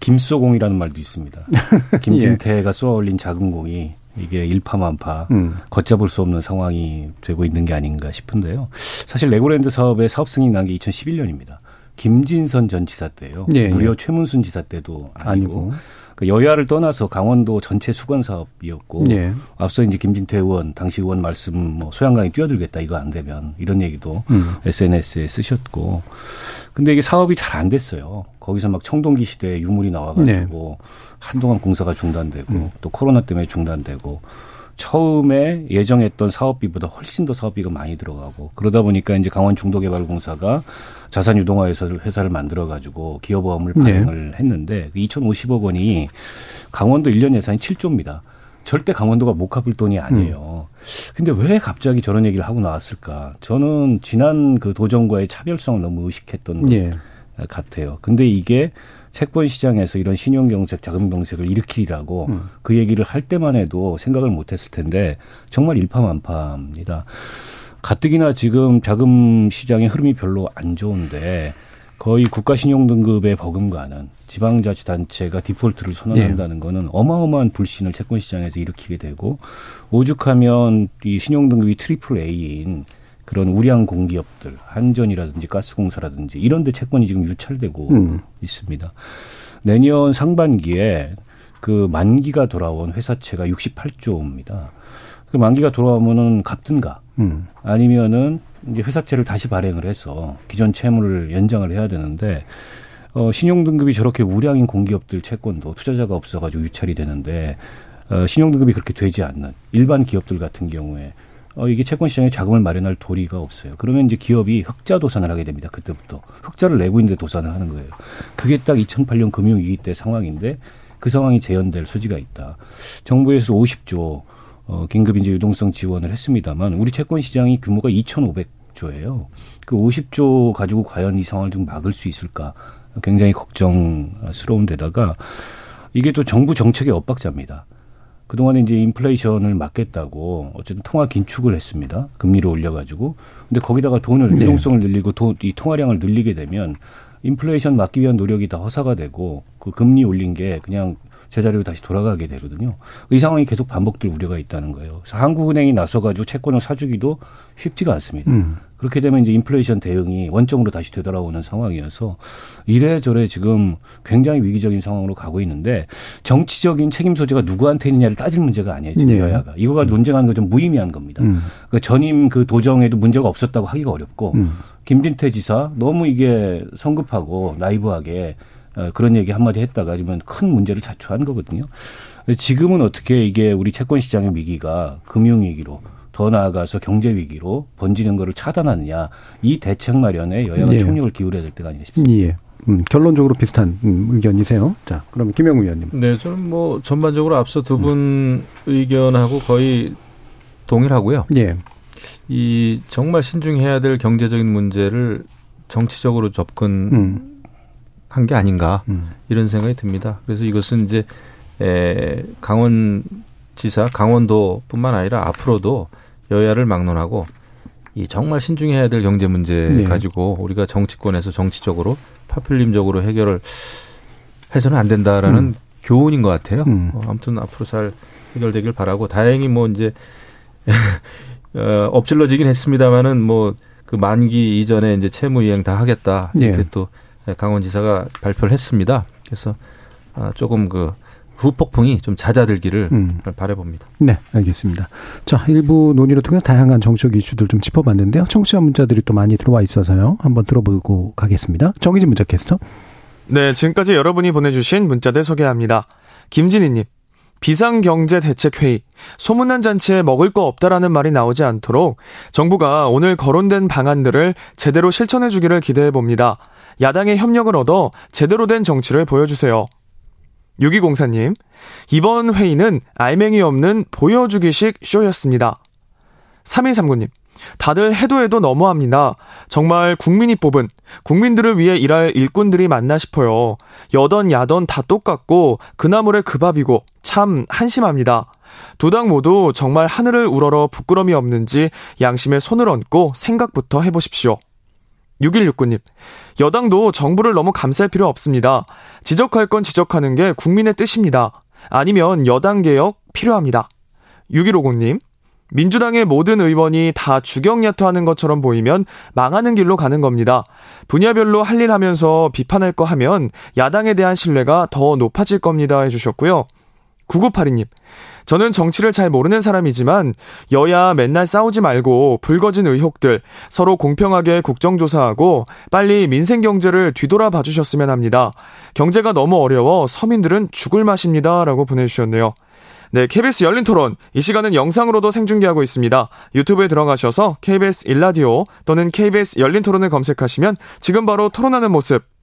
김쏘공이라는 말도 있습니다. 김진태가 쏘아올린 작은 공이 이게 일파만파 음. 걷잡을 수 없는 상황이 되고 있는 게 아닌가 싶은데요. 사실 레고랜드 사업의 사업 승인 난게 2011년입니다. 김진선 전 지사 때요. 예, 무려 예. 최문순 지사 때도 아니고, 아니고. 그 여야를 떠나서 강원도 전체 수건 사업이었고 예. 앞서 이제 김진태 의원 당시 의원 말씀 뭐 소양강에 뛰어들겠다 이거 안 되면 이런 얘기도 음. SNS에 쓰셨고 근데 이게 사업이 잘 안 됐어요. 거기서 막 청동기 시대에 유물이 나와가지고 네. 한동안 공사가 중단되고 음. 또 코로나 때문에 중단되고 처음에 예정했던 사업비보다 훨씬 더 사업비가 많이 들어가고 그러다 보니까 이제 강원 중도개발공사가 자산 유동화해서 회사를 만들어 가지고 기업보험을 네. 발행을 네. 했는데 그 2,050억 원이 강원도 1년 예산이 7조입니다. 절대 강원도가 못 갚을 돈이 아니에요. 음. 근데 왜 갑자기 저런 얘기를 하고 나왔을까? 저는 지난 그 도정과의 차별성을 너무 의식했던 예. 것 같아요. 근데 이게 채권 시장에서 이런 신용 경색, 자금 경색을 일으키라고 음. 그 얘기를 할 때만 해도 생각을 못 했을 텐데 정말 일파만파입니다. 가뜩이나 지금 자금 시장의 흐름이 별로 안 좋은데 거의 국가 신용 등급에 버금가는 지방자치단체가 디폴트를 선언한다는 네. 거는 어마어마한 불신을 채권 시장에서 일으키게 되고 오죽하면 이 신용 등급이 트리플 A인 그런 우량 공기업들 한전이라든지 가스공사라든지 이런 데 채권이 지금 유찰되고 음. 있습니다. 내년 상반기에 그 만기가 돌아온 회사채가 68조입니다. 그 만기가 돌아오면은 갚든가 음. 아니면은 이제 회사채를 다시 발행을 해서 기존 채무를 연장을 해야 되는데 어, 신용 등급이 저렇게 우량인 공기업들 채권도 투자자가 없어 가지고 유찰이 되는데 어, 신용 등급이 그렇게 되지 않는 일반 기업들 같은 경우에 어, 이게 채권 시장에 자금을 마련할 도리가 없어요. 그러면 이제 기업이 흑자 도산을 하게 됩니다. 그때부터 흑자를 내고 있는데 도산을 하는 거예요. 그게 딱 2008년 금융 위기 때 상황인데 그 상황이 재현될 소지가 있다. 정부에서 50조 어, 긴급 이제 유동성 지원을 했습니다만 우리 채권 시장이 규모가 2,500조예요. 그 50조 가지고 과연 이 상황을 좀 막을 수 있을까? 굉장히 걱정스러운 데다가 이게 또 정부 정책의 엇박자입니다. 그동안에 이제 인플레이션을 막겠다고 어쨌든 통화 긴축을 했습니다. 금리를 올려가지고. 근데 거기다가 돈을, 네. 유동성을 늘리고 돈, 이 통화량을 늘리게 되면 인플레이션 막기 위한 노력이 다 허사가 되고 그 금리 올린 게 그냥 제자리로 다시 돌아가게 되거든요. 이 상황이 계속 반복될 우려가 있다는 거예요. 그래서 한국은행이 나서가지고 채권을 사주기도 쉽지가 않습니다. 음. 그렇게 되면 이제 인플레이션 대응이 원점으로 다시 되돌아오는 상황이어서 이래저래 지금 굉장히 위기적인 상황으로 가고 있는데 정치적인 책임 소재가 누구한테 있느냐를 따질 문제가 아니에요. 지금 네. 여야가. 이거가 음. 논쟁하는 건 좀 무의미한 겁니다. 음. 그 전임 그 도정에도 문제가 없었다고 하기가 어렵고 음. 김진태 지사 너무 이게 성급하고 나이브하게 어, 그런 얘기 한마디 했다가 지금 큰 문제를 자초한 거거든요. 지금은 어떻게 이게 우리 채권 시장의 위기가 금융 위기로 더 나아가서 경제 위기로 번지는 것을 차단하느냐 이 대책 마련에 여야가 예. 총력을 기울여야 될 때가 아닌가 싶습니다. 예. 음, 결론적으로 비슷한 음, 의견이세요. 자, 그러면 김영우 의원님. 네, 저는 뭐 전반적으로 앞서 두분 음. 의견하고 거의 동일하고요. 예. 이 정말 신중해야 될 경제적인 문제를 정치적으로 접근 음. 한 게 아닌가 음. 이런 생각이 듭니다. 그래서 이것은 이제 에, 강원 지사 강원도뿐만 아니라 앞으로도 여야를 막론하고 이 정말 신중해야 될 경제 문제 네. 가지고 우리가 정치권에서 정치적으로 파퓰림적으로 해결을 해서는 안 된다라는 음. 교훈인 것 같아요. 음. 어, 아무튼 앞으로 잘 해결되길 바라고 다행히 뭐 이제 어, 엎질러지긴 했습니다만은 뭐그 만기 이전에 이제 채무 이행 다 하겠다 이렇게 네. 또 네, 강원지사가 발표를 했습니다. 그래서 아, 조금 그 후폭풍이 좀 잦아들기를 음. 바라봅니다. 네, 알겠습니다. 자, 일부 논의를 통해 다양한 정책 이슈들 좀 짚어봤는데요. 청취자 문자들이 또 많이 들어와 있어서요. 한번 들어보고 가겠습니다. 정희진 문자 캐스터. 네, 지금까지 여러분이 보내주신 문자들 소개합니다. 김진희님. 비상경제대책회의, 소문난 잔치에 먹을 거 없다라는 말이 나오지 않도록 정부가 오늘 거론된 방안들을 제대로 실천해 주기를 기대해 봅니다. 야당의 협력을 얻어 제대로 된 정치를 보여주세요. 6204님, 이번 회의는 알맹이 없는 보여주기식 쇼였습니다. 3139님, 다들 해도 해도 너무합니다. 정말 국민이 뽑은, 국민들을 위해 일할 일꾼들이 맞나 싶어요. 여던 야던 다 똑같고, 그나물의 그 밥이고, 참 한심합니다. 두 당 모두 정말 하늘을 우러러 부끄럼이 없는지 양심에 손을 얹고 생각부터 해보십시오. 6169님, 여당도 정부를 너무 감쌀 필요 없습니다. 지적할 건 지적하는 게 국민의 뜻입니다. 아니면 여당 개혁 필요합니다. 6150님, 민주당의 모든 의원이 다 주경야투하는 것처럼 보이면 망하는 길로 가는 겁니다. 분야별로 할 일 하면서 비판할 거 하면 야당에 대한 신뢰가 더 높아질 겁니다. 해주셨고요. 9982님, 저는 정치를 잘 모르는 사람이지만 여야 맨날 싸우지 말고 불거진 의혹들 서로 공평하게 국정조사하고 빨리 민생 경제를 뒤돌아 봐 주셨으면 합니다. 경제가 너무 어려워 서민들은 죽을 맛입니다. 라고 보내주셨네요. 네, KBS 열린 토론. 이 시간은 영상으로도 생중계하고 있습니다. 유튜브에 들어가셔서 KBS 일라디오 또는 KBS 열린 토론을 검색하시면 지금 바로 토론하는 모습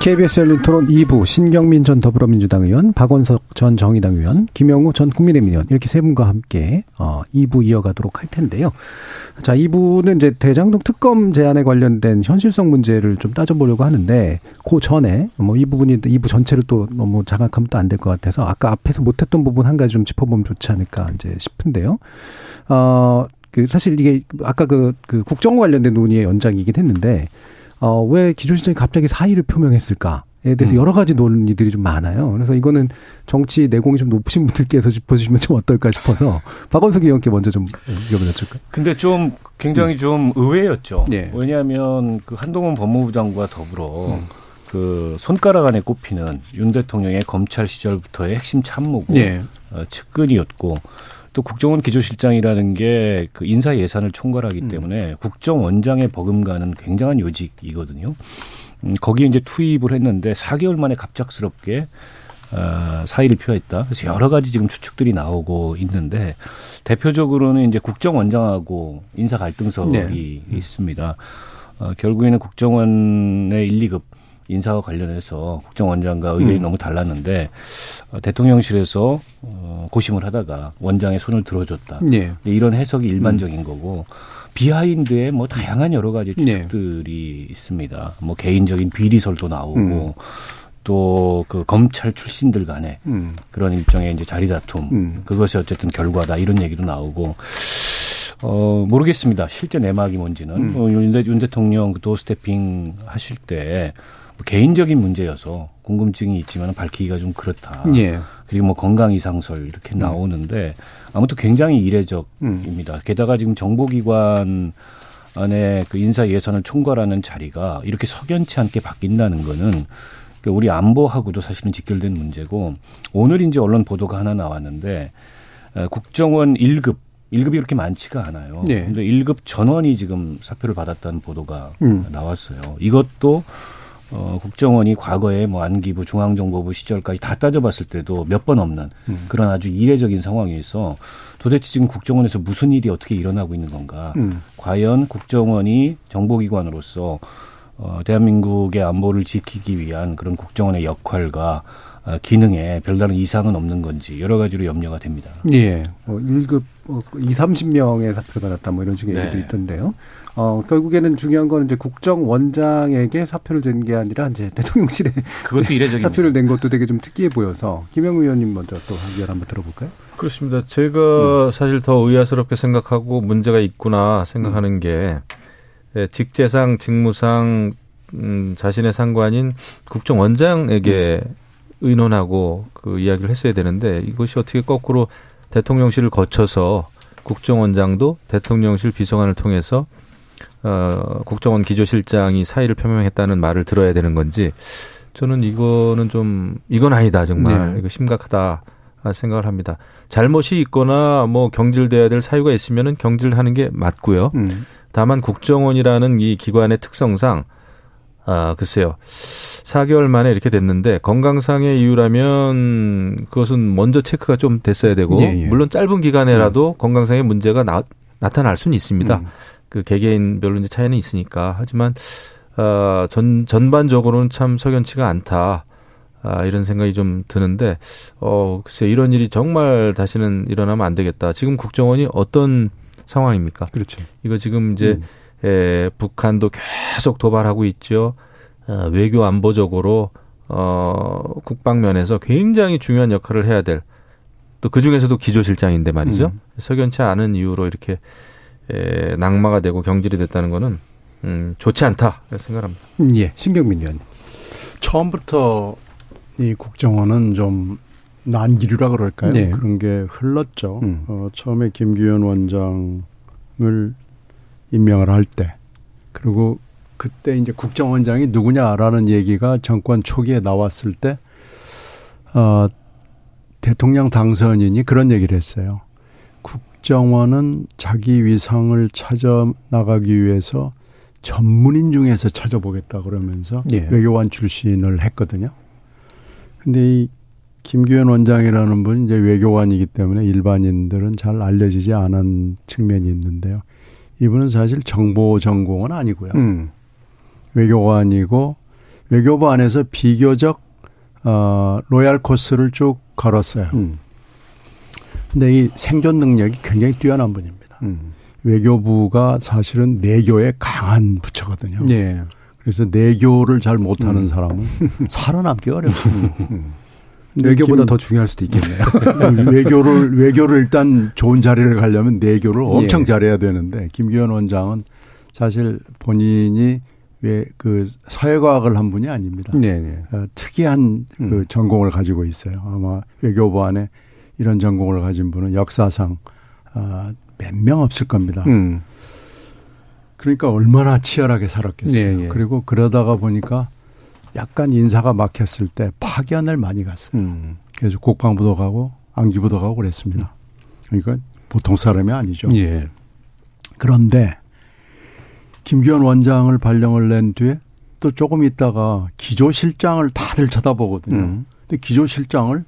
KBS 열린 토론 2부 신경민 전 더불어민주당 의원, 박원석 전 정의당 의원, 김영우 전 국민의힘 의원 이렇게 세 분과 함께 어 2부 이어가도록 할 텐데요. 자, 2부는 이제 대장동 특검 제안에 관련된 현실성 문제를 좀 따져보려고 하는데 그 전에 뭐 이 부분이 2부 전체를 또 너무 장악하면 또 안 될 것 같아서 아까 앞에서 못했던 부분 한 가지 좀 짚어보면 좋지 않을까 이제 싶은데요. 어, 그 사실 이게 아까 그, 그 국정 관련된 논의의 연장이긴 했는데 어, 왜 기조실장이 갑자기 사의를 표명했을까? 에 대해서 음. 여러 가지 논의들이 좀 많아요. 그래서 이거는 정치 내공이 좀 높으신 분들께서 짚어주시면 좀 어떨까 싶어서 박원석 의원께 먼저 좀 여쭐까요? 근데 좀 굉장히 좀 의외였죠. 예. 왜냐하면 그 한동훈 법무부 장관과 더불어 음. 그 손가락 안에 꼽히는 윤 대통령의 검찰 시절부터의 핵심 참모고 예. 어, 측근이었고 또 국정원 기조실장이라는 게 그 인사 예산을 총괄하기 음. 때문에 국정원장의 버금가는 굉장한 요직이거든요. 음, 거기에 이제 투입을 했는데 4개월 만에 갑작스럽게 어, 사의를 표했다. 그래서 여러 가지 지금 추측들이 나오고 있는데 대표적으로는 이제 국정원장하고 인사 갈등설이 네. 있습니다. 어, 결국에는 국정원의 1, 2급 인사와 관련해서 국정원장과 의견이 음. 너무 달랐는데 어, 대통령실에서 어, 고심을 하다가 원장의 손을 들어줬다. 예. 이런 해석이 일반적인 거고 비하인드에 뭐 다양한 여러 가지 네. 추측들이 있습니다. 뭐 개인적인 비리설도 나오고 음. 또그 검찰 출신들 간에 음. 그런 일종의 이제 자리 다툼 음. 그것이 어쨌든 결과다 이런 얘기도 나오고 어 모르겠습니다 실제 내막이 뭔지는 음. 어, 윤, 대, 윤 대통령 그 도스태핑 하실 때뭐 개인적인 문제여서 궁금증이 있지만 밝히기가 좀 그렇다 예. 그리고 뭐 건강 이상설 이렇게 음. 나오는데 아무튼 굉장히 이례적입니다 게다가 지금 정보기관 안에 그 인사 예산을 총괄하는 자리가 이렇게 석연치 않게 바뀐다는 거는 그 우리 안보하고도 사실은 직결된 문제고 오늘 이제 언론 보도가 하나 나왔는데 에, 국정원 1급 1급이 그렇게 많지가 않아요. 네. 근데 1급 전원이 지금 사표를 받았다는 보도가 음. 나왔어요. 이것도 어, 국정원이 과거에 뭐 안기부, 중앙정보부 시절까지 다 따져봤을 때도 몇 번 없는 음. 그런 아주 이례적인 상황에서 도대체 지금 국정원에서 무슨 일이 어떻게 일어나고 있는 건가? 음. 과연 국정원이 정보기관으로서 어, 대한민국의 안보를 지키기 위한 그런 국정원의 역할과 어, 기능에 별다른 이상은 없는 건지 여러 가지로 염려가 됩니다. 예. 뭐 1급 어, 2, 30명의 사표를 받았다 뭐 이런 식의 네. 얘기도 있던데요. 어, 결국에는 중요한 거는 이제 국정 원장에게 사표를 낸 게 아니라 이제 대통령실에 그것도 이례적입니다. 사표를 낸 것도 되게 좀 특이해 보여서 김영 의원님 먼저 또 의견 한번 들어볼까요? 그렇습니다. 제가 사실 더 의아스럽게 생각하고 문제가 있구나 생각하는 게 예, 직제상 직무상 음, 자신의 상관인 국정원장에게 의논하고 그 이야기를 했어야 되는데 이것이 어떻게 거꾸로 대통령실을 거쳐서 국정원장도 대통령실 비서관을 통해서 어, 국정원 기조실장이 사의를 표명했다는 말을 들어야 되는 건지 저는 이거는 좀 이건 아니다 정말 네. 이거 심각하다 생각을 합니다. 잘못이 있거나 뭐 경질돼야 될 사유가 있으면은 경질하는 게 맞고요. 음. 다만 국정원이라는 이 기관의 특성상 아 글쎄요 4개월 만에 이렇게 됐는데 건강상의 이유라면 그것은 먼저 체크가 좀 됐어야 되고 예, 예. 물론 짧은 기간에라도 건강상의 문제가 나, 나타날 수는 있습니다. 음. 그 개개인별로 이제 차이는 있으니까 하지만 어, 전 전반적으로는 참 석연치가 않다. 아, 이런 생각이 좀 드는데, 어, 글쎄, 이런 일이 정말 다시는 일어나면 안 되겠다. 지금 국정원이 어떤 상황입니까? 그렇죠. 이거 지금 이제, 음. 에, 북한도 계속 도발하고 있죠. 어, 외교 안보적으로, 어, 국방면에서 굉장히 중요한 역할을 해야 될, 또 그 중에서도 기조실장인데 말이죠. 음. 석연치 않은 이유로 이렇게, 에, 낙마가 되고 경질이 됐다는 거는 음, 좋지 않다 생각합니다. 음, 예, 신경민 의원. 처음부터 이 국정원은 좀 난기류라 그럴까요? 네. 그런 게 흘렀죠. 음. 어, 처음에 김규현 원장을 임명을 할 때, 그리고 그때 이제 국정원장이 누구냐라는 얘기가 정권 초기에 나왔을 때, 어, 대통령 당선인이 그런 얘기를 했어요. 국 정원은 자기 위상을 찾아 나가기 위해서 전문인 중에서 찾아보겠다 그러면서 예. 외교관 출신을 했거든요. 근데 이 김규현 원장이라는 분이 이제 외교관이기 때문에 일반인들은 잘 알려지지 않은 측면이 있는데요. 이분은 사실 정보 전공은 아니고요. 음. 외교관이고 외교부 안에서 비교적 어 로얄 코스를 쭉 걸었어요. 음. 근데 이 생존 능력이 굉장히 뛰어난 분입니다. 음. 외교부가 사실은 내교에 강한 부처거든요. 예. 그래서 내교를 잘 못하는 음. 사람은 살아남기 어렵습니다. 근데 외교보다 김- 더 중요할 수도 있겠네요. 외교를 외교를 일단 좋은 자리를 가려면 내교를 엄청 예. 잘해야 되는데 김기현 원장은 사실 본인이 왜 그 사회과학을 한 분이 아닙니다. 네, 네. 어, 특이한 그 음. 전공을 가지고 있어요. 아마 외교부 안에 이런 전공을 가진 분은 역사상 아, 몇 명 없을 겁니다. 음. 그러니까 얼마나 치열하게 살았겠어요. 네, 예. 그리고 그러다가 보니까 약간 인사가 막혔을 때 파견을 많이 갔어요. 음. 그래서 국방부도 가고 안기부도 가고 그랬습니다. 그러니까 보통 사람이 아니죠. 예. 그런데 김기현 원장을 발령을 낸 뒤에 또 조금 있다가 기조실장을 다들 쳐다보거든요. 음. 근데 기조실장을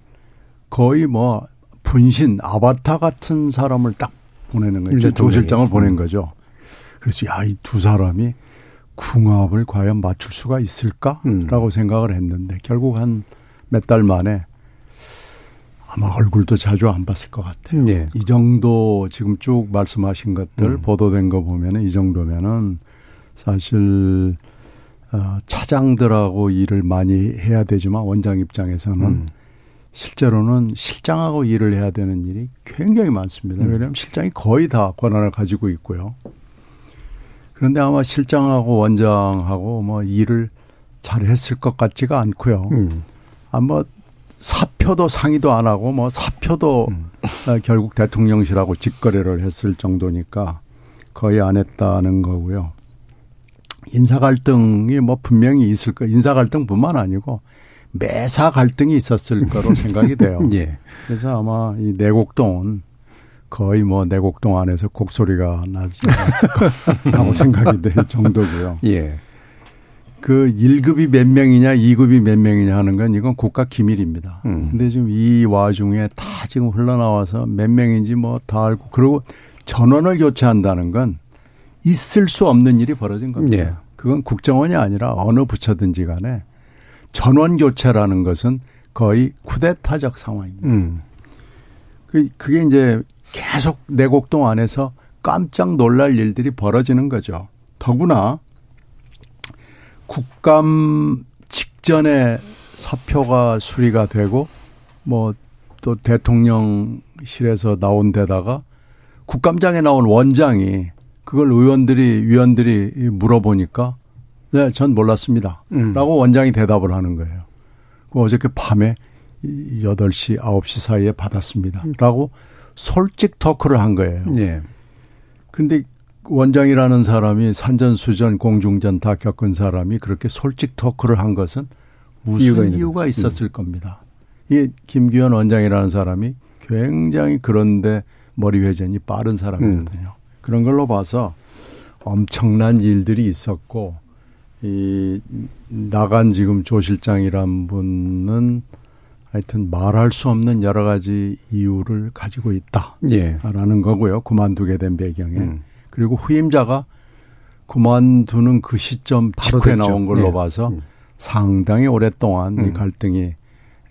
거의 뭐 분신 아바타 같은 사람을 딱 보내는. 임 대통령이. 조실장을 보낸 음. 거죠. 그래서 야 이 두 사람이 궁합을 과연 맞출 수가 있을까라고 음. 생각을 했는데 결국 한 몇 달 만에 아마 얼굴도 자주 안 봤을 것 같아요. 예. 이 정도 지금 쭉 말씀하신 것들 음. 보도된 거 보면은 이 정도면은 사실 어, 차장들하고 일을 많이 해야 되지만 원장 입장에서는 음. 실제로는 실장하고 일을 해야 되는 일이 굉장히 많습니다. 음. 왜냐하면 실장이 거의 다 권한을 가지고 있고요. 그런데 아마 실장하고 원장하고 뭐 일을 잘 했을 것 같지가 않고요. 음. 아마 사표도 상의도 안 하고 뭐 사표도 음. 어, 결국 대통령실하고 직거래를 했을 정도니까 거의 안 했다는 거고요. 인사 갈등이 뭐 분명히 있을 거. 인사 갈등뿐만 아니고 매사 갈등이 있었을 거로 생각이 돼요. 예. 그래서 아마 이 내곡동은 거의 뭐 내곡동 안에서 곡소리가 나지 않았을까 하고 생각이 될 정도고요. 예. 그 1급이 몇 명이냐, 2급이 몇 명이냐 하는 건 이건 국가 기밀입니다. 음. 근데 지금 이 와중에 다 지금 흘러나와서 몇 명인지 뭐 다 알고 그리고 전원을 교체한다는 건 있을 수 없는 일이 벌어진 겁니다. 예. 그건 국정원이 아니라 어느 부처든지 간에 전원 교체라는 것은 거의 쿠데타적 상황입니다. 음. 그, 그게 이제 계속 내곡동 안에서 깜짝 놀랄 일들이 벌어지는 거죠. 더구나 국감 직전에 사표가 수리가 되고 뭐 또 대통령실에서 나온 데다가 국감장에 나온 원장이 그걸 의원들이 위원들이 물어보니까 네, 전 몰랐습니다. 음. 라고 원장이 대답을 하는 거예요. 그 어저께 밤에 8시, 9시 사이에 받았습니다. 라고 솔직 토크를 한 거예요. 예. 근데 원장이라는 사람이 산전수전, 공중전 다 겪은 사람이 그렇게 솔직 토크를 한 것은 무슨 이유가 이유가, 있었을 겁니다. 이 김기현 원장이라는 사람이 굉장히 그런데 머리 회전이 빠른 사람이거든요. 그런 걸로 봐서 엄청난 일들이 있었고 이 나간 지금 조 실장이란 분은 하여튼 말할 수 없는 여러 가지 이유를 가지고 있다. 예. 라는 거고요. 그만두게 된 배경에. 음. 그리고 후임자가 그만두는 그 시점 바로 직후에 됐죠. 나온 걸로 네. 봐서 음. 상당히 오랫동안 이 음. 갈등이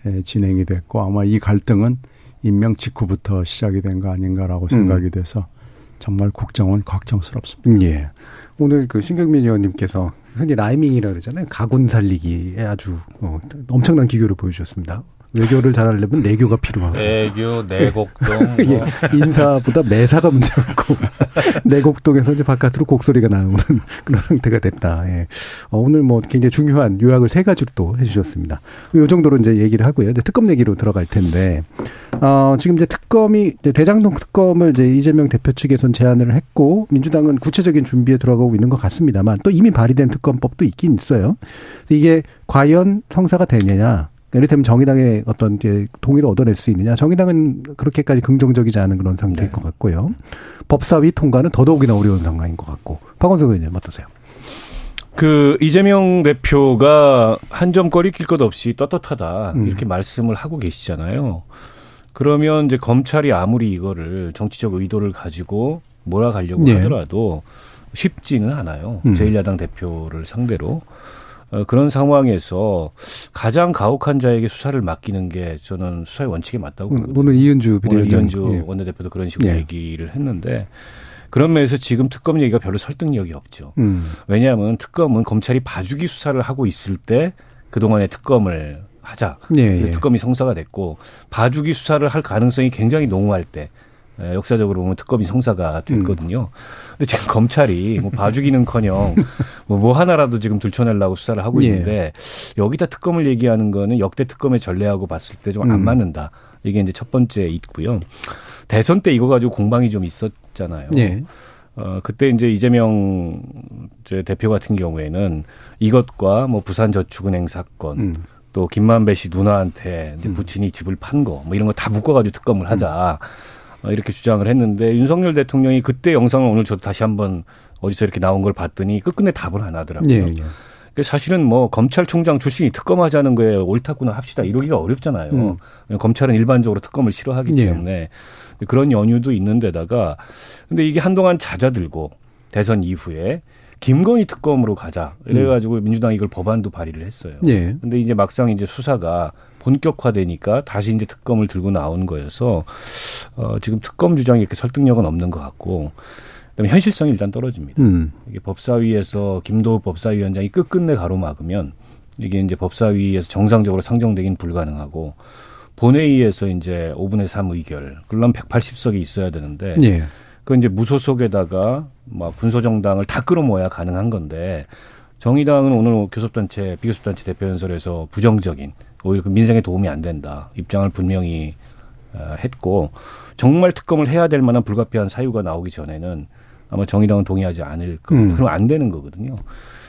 에, 진행이 됐고 아마 이 갈등은 임명 직후부터 시작이 된거 음. 아닌가라고 생각이 돼서 정말 국정원 걱정스럽습니다. 예. 오늘 그 신경민 의원님께서 흔히 라이밍이라 그러잖아요. 가군 살리기에 아주 어, 엄청난 기교를 보여주셨습니다. 외교를 잘하려면 내교가 필요하고. 애교, 내곡동. 예, 뭐. 인사보다 매사가 문제였고 내곡동에서 이제 바깥으로 곡소리가 나오는 그런 상태가 됐다. 예. 어, 오늘 뭐 굉장히 중요한 요약을 세 가지로 또 해주셨습니다. 요 정도로 이제 얘기를 하고요. 이제 특검 얘기로 들어갈 텐데 어, 지금 이제 특검이 이제 대장동 특검을 이제 이재명 대표 측에선 제안을 했고 민주당은 구체적인 준비에 들어가고 있는 것 같습니다만 또 이미 발의된 특검법도 있긴 있어요. 이게 과연 성사가 되느냐 이를테면 정의당의 어떤 이제 동의를 얻어낼 수 있느냐. 정의당은 그렇게까지 긍정적이지 않은 그런 상태일 네. 것 같고요. 법사위 통과는 더더욱이나 어려운 상황인 것 같고. 박원석 의원님 어떠세요? 그 이재명 대표가 한 점 거리 낄 것 없이 떳떳하다 음. 이렇게 말씀을 하고 계시잖아요. 그러면 이제 검찰이 아무리 이거를 정치적 의도를 가지고 몰아가려고 예. 하더라도 쉽지는 않아요. 음. 제1야당 대표를 상대로. 어, 그런 상황에서 가장 가혹한 자에게 수사를 맡기는 게 저는 수사의 원칙에 맞다고 오늘, 보거든요. 오늘 이은주 오늘. 이현주 예. 원내대표도 그런 식으로 예. 얘기를 했는데 그런 면에서 지금 특검 얘기가 별로 설득력이 없죠. 음. 왜냐하면 특검은 검찰이 봐주기 수사를 하고 있을 때 그동안의 특검을 하자. 예, 예. 특검이 성사가 됐고 봐주기 수사를 할 가능성이 굉장히 농후할 때 에, 역사적으로 보면 특검이 성사가 됐거든요. 근데 지금 검찰이 뭐 봐주기는커녕 뭐, 뭐 하나라도 지금 들춰내려고 수사를 하고 예. 있는데 여기다 특검을 얘기하는 거는 역대 특검의 전례하고 봤을 때 좀안 음. 맞는다. 이게 이제 첫 번째 있고요. 대선 때 이거 가지고 공방이 좀 있었잖아요. 예. 어, 그때 이제 이재명 저 대표 같은 경우에는 이것과 뭐 부산저축은행 사건 음. 또 김만배 씨 누나한테 이제 부친이 집을 판 거 뭐 이런 거 다 묶어가지고 특검을 하자 어, 이렇게 주장을 했는데 윤석열 대통령이 그때 영상을 오늘 저도 다시 한번 어디서 이렇게 나온 걸 봤더니 끝끝내 답을 안 하더라고요. 예, 예. 그 사실은 뭐 검찰총장 출신이 특검하자는 거에 옳다구나 합시다 이러기가 어렵잖아요. 음. 검찰은 일반적으로 특검을 싫어하기 예. 때문에 그런 연유도 있는데다가 근데 이게 한동안 잦아들고 대선 이후에 김건희 특검으로 가자 이래가지고 민주당이 이걸 법안도 발의를 했어요. 음. 예. 근데 이제 막상 이제 수사가 본격화되니까 다시 이제 특검을 들고 나온 거여서 어 지금 특검 주장이 이렇게 설득력은 없는 것 같고 그다음에 현실성이 일단 떨어집니다. 음. 이게 법사위에서 김도우 법사위원장이 끝끝내 가로막으면 이게 이제 법사위에서 정상적으로 상정되긴 불가능하고 본회의에서 이제 5분의 3 의결, 그러면 180석이 있어야 되는데 예. 그 이제 무소속에다가 막 군소정당을 다 끌어모아야 가능한 건데 정의당은 오늘 교섭단체 비교섭단체 대표연설에서 부정적인 오히려 그 민생에 도움이 안 된다 입장을 분명히 어, 했고 정말 특검을 해야 될 만한 불가피한 사유가 나오기 전에는 아마 정의당은 동의하지 않을 겁니다. 음. 그럼 안 되는 거거든요.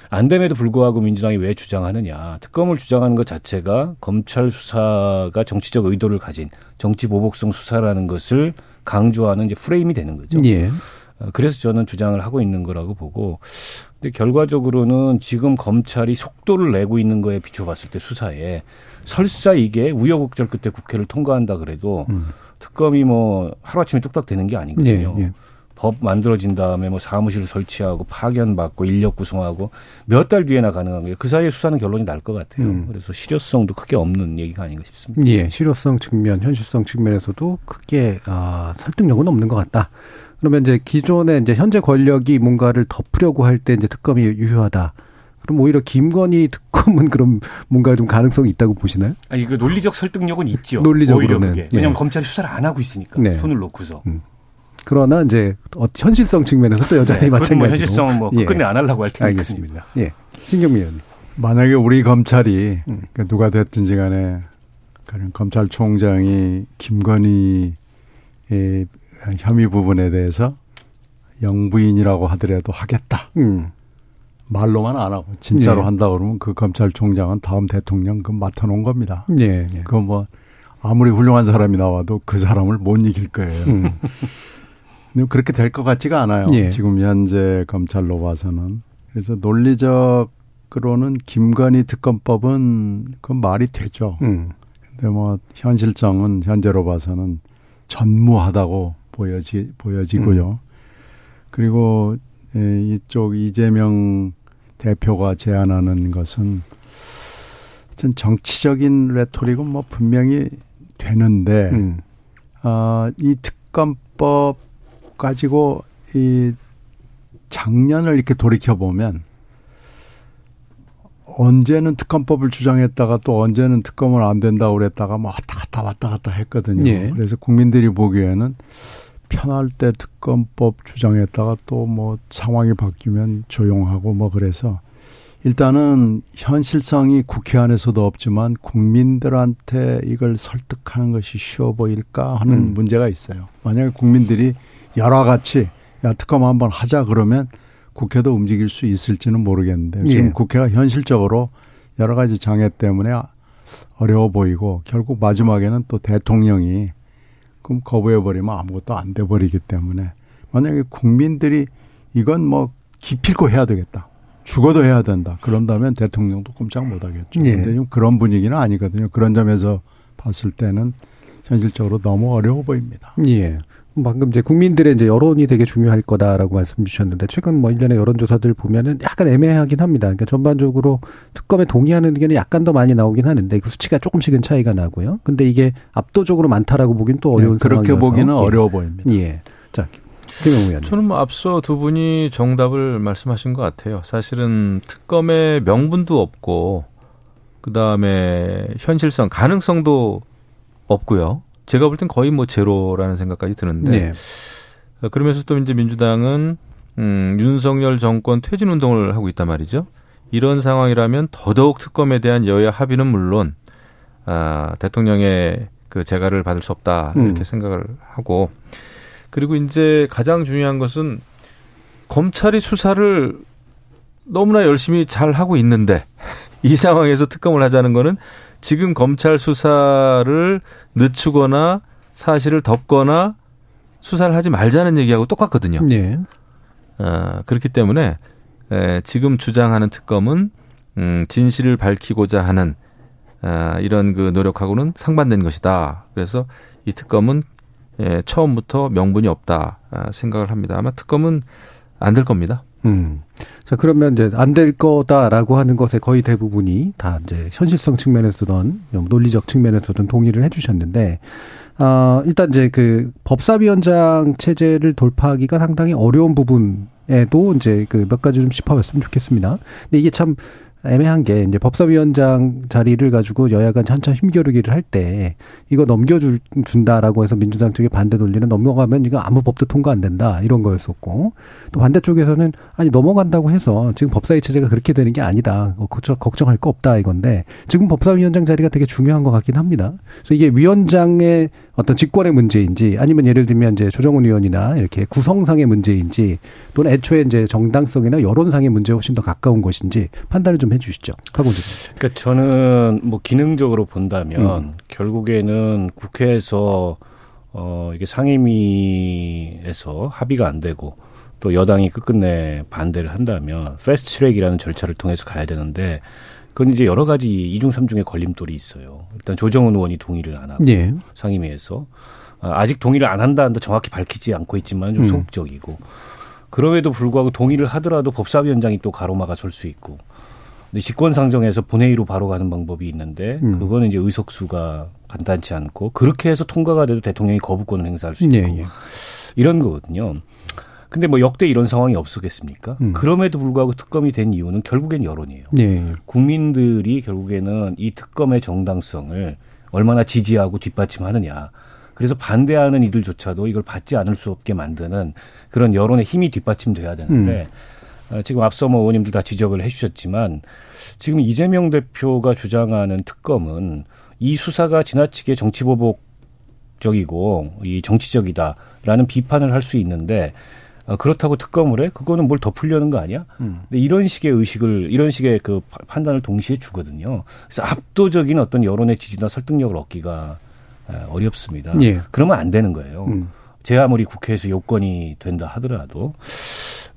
안 됨에도 불구하고 민주당이 왜 주장하느냐. 특검을 주장하는 것 자체가 검찰 수사가 정치적 의도를 가진 정치 보복성 수사라는 것을 강조하는 이제 프레임이 되는 거죠. 예. 어, 그래서 저는 주장을 하고 있는 거라고 보고, 근데 결과적으로는 지금 검찰이 속도를 내고 있는 거에 비춰봤을 때 수사에 설사 이게 우여곡절 끝에 국회를 통과한다 그래도 음. 특검이 뭐 하루아침에 뚝딱 되는 게 예. 아니거든요. 예. 법 만들어진 다음에 뭐 사무실 설치하고 파견 받고 인력 구성하고 몇 달 뒤에나 가능한 거예요. 그 사이에 수사는 결론이 날 것 같아요. 음. 그래서 실효성도 크게 없는 얘기가 아닌가 싶습니다. 예. 실효성 측면, 현실성 측면에서도 크게 아, 설득력은 없는 것 같다. 그러면 이제 기존의 이제 현재 권력이 뭔가를 덮으려고 할 때 이제 특검이 유효하다. 그럼 오히려 김건희 특검은 그럼 뭔가 좀 가능성이 있다고 보시나요? 아니 그 논리적 설득력은 있죠. 논리적으로는. 오히려 그게. 왜냐하면 예. 검찰이 수사를 안 하고 있으니까 네. 손을 놓고서. 그러나 이제 어, 현실성 측면에서 또 여전히 네, 마찬가지로. 뭐 현실성은 뭐 예. 끝내 안 하려고 할 테니까. 알겠습니다. 예. 신경미 의원님. 만약에 우리 검찰이 음. 그 누가 됐든지 간에 그런 검찰총장이 김건희의 혐의 부분에 대해서 영부인이라고 하더라도 하겠다. 음. 말로만 안 하고 진짜로 예. 한다 그러면 그 검찰총장은 다음 대통령 그 맡아놓은 겁니다. 예. 예. 그거 뭐 아무리 훌륭한 사람이 나와도 그 사람을 못 이길 거예요. 음. 근데 그렇게 될 것 같지가 않아요. 예. 지금 현재 검찰로 봐서는. 그래서 논리적으로는 김건희 특검법은 그 말이 되죠. 음. 근데 뭐 현실성은 현재로 봐서는 전무하다고 보여지 보여지고요. 그리고 예, 이쪽 이재명 대표가 제안하는 것은 어떤 정치적인 레토릭은 뭐 분명히 되는데 음. 아, 이 특검법 가지고 이 작년을 이렇게 돌이켜 보면 언제는 특검법을 주장했다가 또 언제는 특검을 안 된다고 그랬다가 뭐 왔다 갔다 왔다 갔다 했거든요. 예. 그래서 국민들이 보기에는 편할 때 특검법 주장했다가 또 뭐 상황이 바뀌면 조용하고 뭐 그래서 일단은 현실성이 국회 안에서도 없지만 국민들한테 이걸 설득하는 것이 쉬워 보일까 하는 음. 문제가 있어요. 만약에 국민들이 여러 같이 야 특검 한번 하자 그러면 국회도 움직일 수 있을지는 모르겠는데 지금 예. 국회가 현실적으로 여러 가지 장애 때문에 어려워 보이고 결국 마지막에는 또 대통령이 그럼 거부해 버리면 아무것도 안 돼 버리기 때문에 만약에 국민들이 이건 뭐 기필코 해야 되겠다. 죽어도 해야 된다. 그런다면 대통령도 꼼짝 못 하겠죠. 예. 근데 지금 그런 분위기는 아니거든요. 그런 점에서 봤을 때는 현실적으로 너무 어려워 보입니다. 예. 방금 이제 국민들의 이제 여론이 되게 중요할 거다라고 말씀 주셨는데 최근 뭐 일련의 여론조사들 보면은 약간 애매하긴 합니다. 그러니까 전반적으로 특검에 동의하는 의견이 약간 더 많이 나오긴 하는데 그 수치가 조금씩은 차이가 나고요. 근데 이게 압도적으로 많다라고 보긴 또 어려운 네, 그렇게 상황이어서. 보기는 예. 어려워 보입니다. 예. 자, 김영우 의원님. 저는 뭐 앞서 두 분이 정답을 말씀하신 것 같아요. 사실은 특검의 명분도 없고 그 다음에 현실성 가능성도 없고요. 제가 볼 땐 거의 뭐 제로라는 생각까지 드는데 네. 어, 그러면서 또 이제 민주당은 음, 윤석열 정권 퇴진 운동을 하고 있단 말이죠. 이런 상황이라면 더더욱 특검에 대한 여야 합의는 물론 아, 대통령의 그 재가를 받을 수 없다 이렇게 음. 생각을 하고 그리고 이제 가장 중요한 것은 검찰이 수사를 너무나 열심히 잘 하고 있는데 이 상황에서 특검을 하자는 거는 지금 검찰 수사를 늦추거나 사실을 덮거나 수사를 하지 말자는 얘기하고 똑같거든요. 네. 어, 그렇기 때문에 에, 지금 주장하는 특검은 음, 진실을 밝히고자 하는 아, 이런 그 노력하고는 상반된 것이다. 그래서 이 특검은 에, 처음부터 명분이 없다 아, 생각을 합니다. 아마 특검은 안 될 겁니다. 음. 자, 그러면 이제 안 될 거다라고 하는 것에 거의 대부분이 다 이제 현실성 측면에서든 논리적 측면에서든 동의를 해 주셨는데, 아, 일단 이제 그 법사위원장 체제를 돌파하기가 상당히 어려운 부분에도 이제 그 몇 가지 좀 짚어봤으면 좋겠습니다. 근데 이게 참 애매한 게 이제 법사위원장 자리를 가지고 여야가 한참 힘겨루기를 할 때 이거 넘겨준다라고 해서 민주당 쪽에 반대 논리는 넘어가면 이거 아무 법도 통과 안 된다 이런 거였었고 또 반대쪽에서는 아니 넘어간다고 해서 지금 법사위 체제가 그렇게 되는 게 아니다 어, 걱정, 걱정할 거 없다 이건데 지금 법사위원장 자리가 되게 중요한 것 같긴 합니다. 그래서 이게 위원장의 어떤 직권의 문제인지 아니면 예를 들면 이제 조정훈 의원이나 이렇게 구성상의 문제인지 또는 애초에 이제 정당성이나 여론상의 문제에 훨씬 더 가까운 것인지 판단을 좀 해주시죠. 하고 좀. 그러니까 저는 뭐 기능적으로 본다면 음. 결국에는 국회에서 어 이게 상임위에서 합의가 안 되고 또 여당이 끝끝내 반대를 한다면 패스트 트랙이라는 절차를 통해서 가야 되는데 그건 이제 여러 가지 이중 삼중의 걸림돌이 있어요. 일단 조정은 의원이 동의를 안 하고 예. 상임위에서 아, 아직 동의를 안 한다 한다 정확히 밝히지 않고 있지만 좀 음. 소극적이고 그럼에도 불구하고 동의를 하더라도 법사위원장이 또 가로막아 설 수 있고 근데 직권 상정에서 본회의로 바로 가는 방법이 있는데 음. 그거는 이제 의석수가 간단치 않고 그렇게 해서 통과가 돼도 대통령이 거부권을 행사할 수 있고 예, 예. 이런 거거든요. 근데 뭐 역대 이런 상황이 없었겠습니까? 음. 그럼에도 불구하고 특검이 된 이유는 결국엔 여론이에요. 예. 국민들이 결국에는 이 특검의 정당성을 얼마나 지지하고 뒷받침하느냐. 그래서 반대하는 이들조차도 이걸 받지 않을 수 없게 만드는 그런 여론의 힘이 뒷받침돼야 되는데 어, 지금 앞서 뭐 의원님들 다 지적을 해주셨지만 지금 이재명 대표가 주장하는 특검은 이 수사가 지나치게 정치보복적이고 이 정치적이다라는 비판을 할 수 있는데 어, 그렇다고 특검을 해? 그거는 뭘 덮으려는 거 아니야? 음. 근데 이런 식의 의식을 이런 식의 그 파- 판단을 동시에 주거든요. 그래서 압도적인 어떤 여론의 지지나 설득력을 얻기가 에, 어렵습니다. 예. 그러면 안 되는 거예요. 음. 제 아무리 국회에서 요건이 된다 하더라도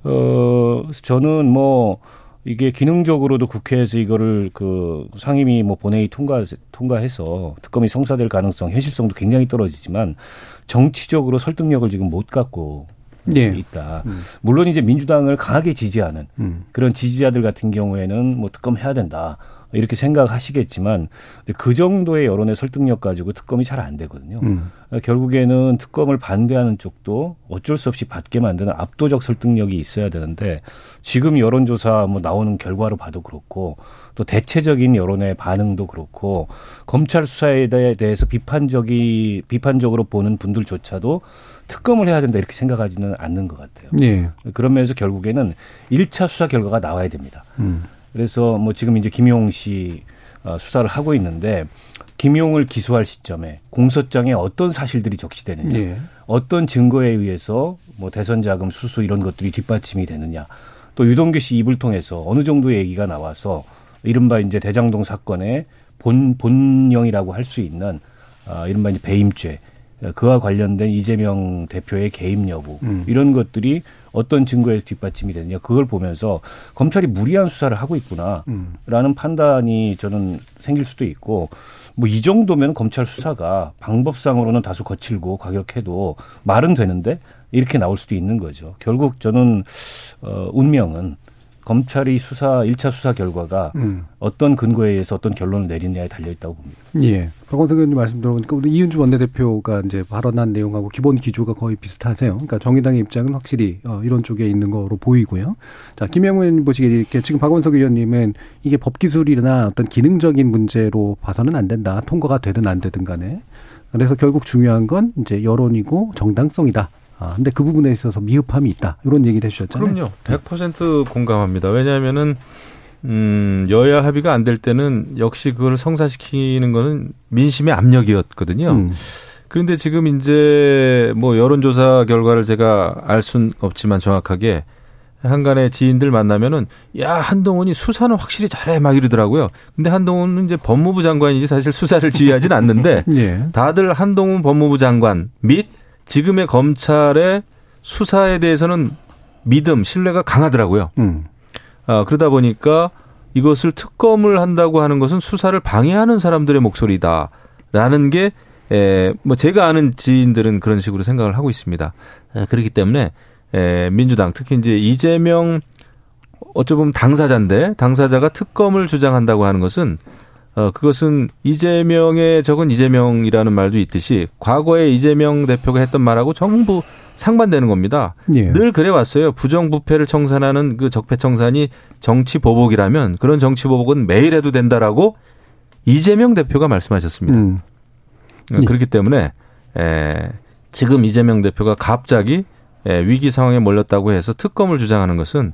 어 저는 뭐 이게 기능적으로도 국회에서 이거를 그 상임위 뭐 본회의 통과 통과해서 특검이 성사될 가능성 현실성도 굉장히 떨어지지만 정치적으로 설득력을 지금 못 갖고 예. 있다. 음. 물론 이제 민주당을 강하게 지지하는 음. 그런 지지자들 같은 경우에는 뭐 특검 해야 된다. 이렇게 생각하시겠지만 그 정도의 여론의 설득력 가지고 특검이 잘 안 되거든요. 음. 결국에는 특검을 반대하는 쪽도 어쩔 수 없이 받게 만드는 압도적 설득력이 있어야 되는데 지금 여론조사 뭐 나오는 결과로 봐도 그렇고 또 대체적인 여론의 반응도 그렇고 검찰 수사에 대해서 비판적이 비판적으로 보는 분들조차도 특검을 해야 된다 이렇게 생각하지는 않는 것 같아요. 예. 그런 면에서 결국에는 1차 수사 결과가 나와야 됩니다. 음. 그래서 뭐 지금 이제 김용 씨 어, 수사를 하고 있는데 김용을 기소할 시점에 공소장에 어떤 사실들이 적시되느냐, 예. 어떤 증거에 의해서 뭐 대선 자금 수수 이런 것들이 뒷받침이 되느냐, 또 유동규 씨 입을 통해서 어느 정도의 얘기가 나와서 이른바 이제 대장동 사건의 본 본령이라고 할 수 있는 아, 이른바 이제 배임죄 그와 관련된 이재명 대표의 개입 여부 음. 이런 것들이 어떤 증거에 뒷받침이 되느냐 그걸 보면서 검찰이 무리한 수사를 하고 있구나라는 음. 판단이 저는 생길 수도 있고 뭐 이 정도면 검찰 수사가 방법상으로는 다소 거칠고 과격해도 말은 되는데 이렇게 나올 수도 있는 거죠. 결국 저는 어 운명은 검찰이 수사 1차 수사 결과가 음. 어떤 근거에 의해서 어떤 결론을 내리느냐에 달려 있다고 봅니다. 예. 박원석 의원님 말씀 들어보니까 우리 이은주 원내대표가 이제 발언한 내용하고 기본 기조가 거의 비슷하세요. 그러니까 정의당의 입장은 확실히 어, 이런 쪽에 있는 거로 보이고요. 자, 김영우 의원님 보시기에 이렇게 지금 박원석 의원님은 이게 법 기술이나 어떤 기능적인 문제로 봐서는 안 된다. 통과가 되든 안 되든 간에. 그래서 결국 중요한 건 이제 여론이고 정당성이다. 아, 근데 그 부분에 있어서 미흡함이 있다. 이런 얘기를 해주셨잖아요. 그럼요. 100% 공감합니다. 왜냐하면은, 음, 여야 합의가 안 될 때는 역시 그걸 성사시키는 거는 민심의 압력이었거든요. 음. 그런데 지금 이제 뭐 여론조사 결과를 제가 알 순 없지만 정확하게 한간의 지인들 만나면은 야 한동훈이 수사는 확실히 잘해 막 이러더라고요. 근데 한동훈은 이제 법무부 장관이지 사실 수사를 지휘하진 않는데 예. 다들 한동훈 법무부 장관 및 지금의 검찰의 수사에 대해서는 믿음, 신뢰가 강하더라고요. 음. 아, 그러다 보니까 이것을 특검을 한다고 하는 것은 수사를 방해하는 사람들의 목소리다라는 게 에, 뭐 제가 아는 지인들은 그런 식으로 생각을 하고 있습니다. 에, 그렇기 때문에 에, 민주당 특히 이제 이재명 어쩌면 당사자인데 당사자가 특검을 주장한다고 하는 것은 어, 그것은 이재명의 적은 이재명이라는 말도 있듯이 과거에 이재명 대표가 했던 말하고 전부 상반되는 겁니다. 예. 늘 그래 왔어요. 부정부패를 청산하는 그 적폐청산이 정치 보복이라면 그런 정치 보복은 매일 해도 된다라고 이재명 대표가 말씀하셨습니다. 음. 어, 예. 그렇기 때문에 에, 지금 이재명 대표가 갑자기 에, 위기 상황에 몰렸다고 해서 특검을 주장하는 것은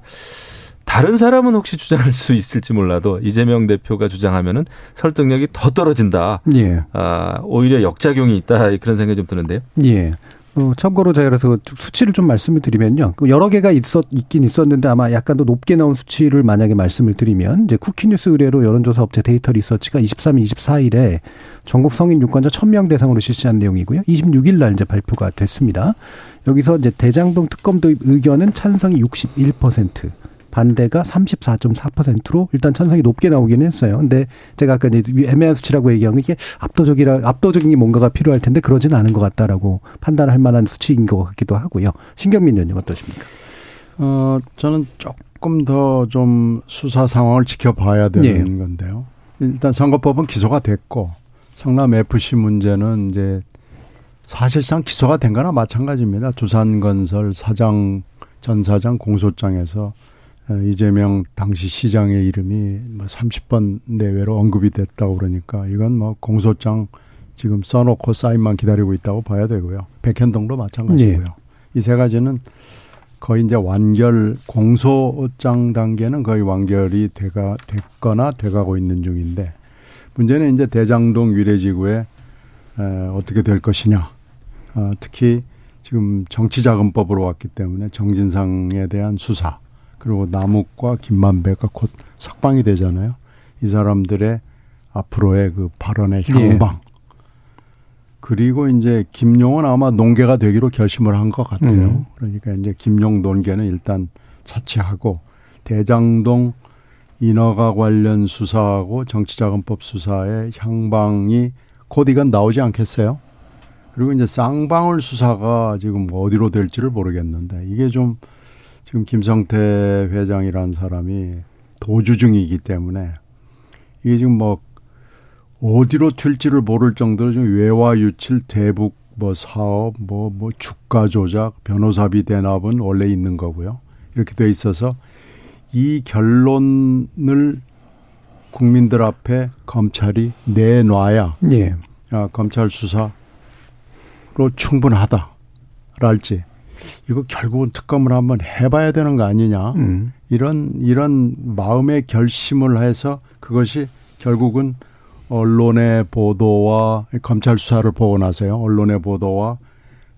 다른 사람은 혹시 주장할 수 있을지 몰라도 이재명 대표가 주장하면은 설득력이 더 떨어진다. 예. 아, 오히려 역작용이 있다. 그런 생각이 좀 드는데요. 예. 어, 참고로 제가 그래서 수치를 좀 말씀을 드리면요. 그 여러 개가 있었, 있긴 있었는데 아마 약간 더 높게 나온 수치를 만약에 말씀을 드리면 이제 쿠키뉴스 의뢰로 여론조사 업체 데이터 리서치가 23일, 24일에 전국 성인 유권자 1000명 대상으로 실시한 내용이고요. 26일 날 이제 발표가 됐습니다. 여기서 이제 대장동 특검 도입 의견은 찬성이 61%, 반대가 34.4%로 일단 찬성이 높게 나오긴 했어요. 근데 제가 아까 이제 애매한 수치라고 얘기한 게 이게 압도적이라 압도적인 뭔가가 필요할 텐데 그러진 않은 것 같다라고 판단할 만한 수치인 것 같기도 하고요. 신경민 의원님 어떠십니까? 어, 저는 조금 더 좀 수사 상황을 지켜봐야 되는 네. 건데요. 일단 선거법은 기소가 됐고 성남 FC 문제는 이제 사실상 기소가 된 거나 마찬가지입니다. 두산건설 사장 전 사장 공소장에서 어, 이재명 당시 시장의 이름이 뭐 30번 내외로 언급이 됐다고 그러니까 이건 뭐 공소장 지금 써놓고 사인만 기다리고 있다고 봐야 되고요. 백현동도 마찬가지고요. 예. 이세 가지는 거의 이제 완결 공소장 단계는 거의 완결이 돼가 됐거나 돼가고 있는 중인데 문제는 이제 대장동 위례지구에 에, 어떻게 될 것이냐. 어, 특히 지금 정치자금법으로 왔기 때문에 정진상에 대한 수사 그리고 남욱과 김만배가 곧 석방이 되잖아요. 이 사람들의 앞으로의 그 발언의 예. 향방. 예. 그리고 이제 김용은 아마 농계가 되기로 결심을 한 것 같아요. 음. 그러니까 이제 김용 논계는 일단 차치하고 대장동 인허가 관련 수사하고 정치자금법 수사의 향방이 곧 이건 나오지 않겠어요? 그리고 이제 쌍방울 수사가 지금 어디로 될지를 모르겠는데 이게 좀 지금 김성태 회장이라는 사람이 도주 중이기 때문에 이게 지금 뭐 어디로 튈지를 모를 정도로 지금 외화 유출 대북 뭐 사업 뭐뭐 뭐 주가 조작 변호사비 대납은 원래 있는 거고요. 이렇게 돼 있어서 이 결론을 국민들 앞에 검찰이 내놔야 예. 아, 검찰 수사로 충분하다랄지 이거 결국은 특검을 한번 해봐야 되는 거 아니냐 음. 이런 이런 마음의 결심을 해서 그것이 결국은 언론의 보도와 검찰 수사를 보고 나서요 언론의 보도와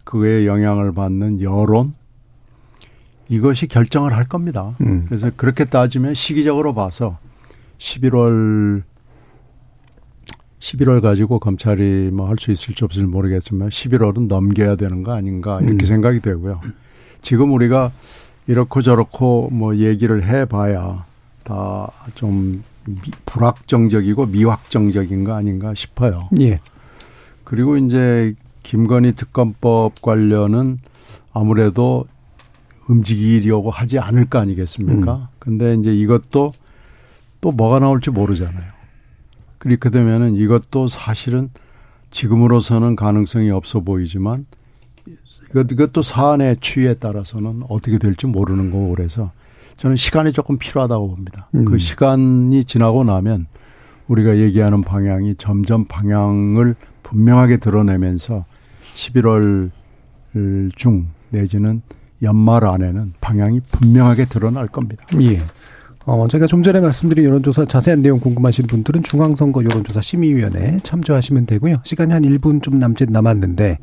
그에 영향을 받는 여론 이것이 결정을 할 겁니다. 음. 그래서 그렇게 따지면 시기적으로 봐서 11월 11월 가지고 검찰이 뭐 할 수 있을지 없을지 모르겠지만 11월은 넘겨야 되는 거 아닌가 이렇게 음. 생각이 되고요. 지금 우리가 이렇고 저렇고 뭐 얘기를 해봐야 다 좀 불확정적이고 미확정적인 거 아닌가 싶어요. 예. 그리고 이제 김건희 특검법 관련은 아무래도 움직이려고 하지 않을 거 아니겠습니까? 음. 근데 이제 이것도 또 뭐가 나올지 모르잖아요. 그렇게 되면은 이것도 사실은 지금으로서는 가능성이 없어 보이지만 이것, 이것도 사안의 추이에 따라서는 어떻게 될지 모르는 거고 그래서 저는 시간이 조금 필요하다고 봅니다. 음. 그 시간이 지나고 나면 우리가 얘기하는 방향이 점점 방향을 분명하게 드러내면서 11월 중 내지는 연말 안에는 방향이 분명하게 드러날 겁니다. 예. 어, 제가 좀 전에 말씀드린 여론조사 자세한 내용 궁금하신 분들은 중앙선거 여론조사 심의위원회 참조하시면 되고요. 시간이 한 1분 좀 남짓 남았는데,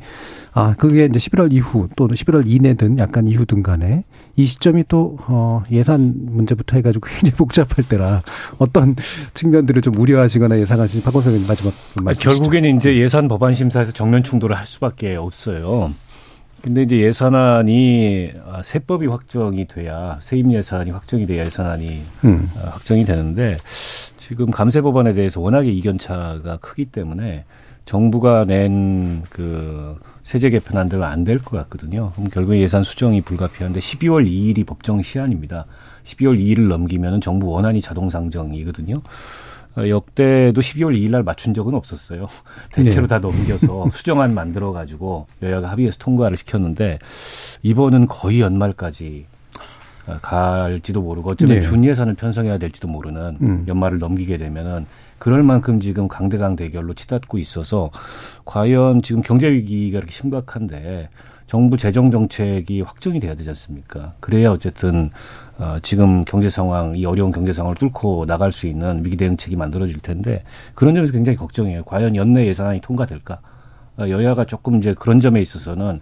아, 그게 이제 11월 이후 또는 11월 이내든 약간 이후든 간에 이 시점이 또, 어, 예산 문제부터 해가지고 굉장히 복잡할 때라 어떤 측면들을 좀 우려하시거나 예상하시는 박원석 의원님 마지막 말씀. 결국에는 이제 예산 법안 심사에서 정면 충돌을 할 수밖에 없어요. 근데 이제 예산안이 아, 세법이 확정이 돼야 세임 예산이 확정이 돼야 예산안이 음. 아, 확정이 되는데 지금 감세 법안에 대해서 워낙에 이견차가 크기 때문에 정부가 낸 그 세제 개편안들은 안 될 것 같거든요. 그럼 결국 예산 수정이 불가피한데 12월 2일이 법정 시한입니다. 12월 2일을 넘기면은 정부 원안이 자동 상정이거든요. 어, 역대도 12월 2일 날 맞춘 적은 없었어요. 대체로 네. 다 넘겨서 수정안 만들어 가지고 여야가 합의해서 통과를 시켰는데 이번은 거의 연말까지 어, 갈지도 모르고 어쩌면 네. 준 예산을 편성해야 될지도 모르는 음. 연말을 넘기게 되면은 그럴 만큼 지금 강대강 대결로 치닫고 있어서 과연 지금 경제 위기가 이렇게 심각한데 정부 재정 정책이 확정이 돼야 되지 않습니까? 그래야 어쨌든 어, 지금 경제 상황, 이 어려운 경제 상황을 뚫고 나갈 수 있는 위기 대응책이 만들어질 텐데 그런 점에서 굉장히 걱정이에요. 과연 연내 예산안이 통과될까? 어, 여야가 조금 이제 그런 점에 있어서는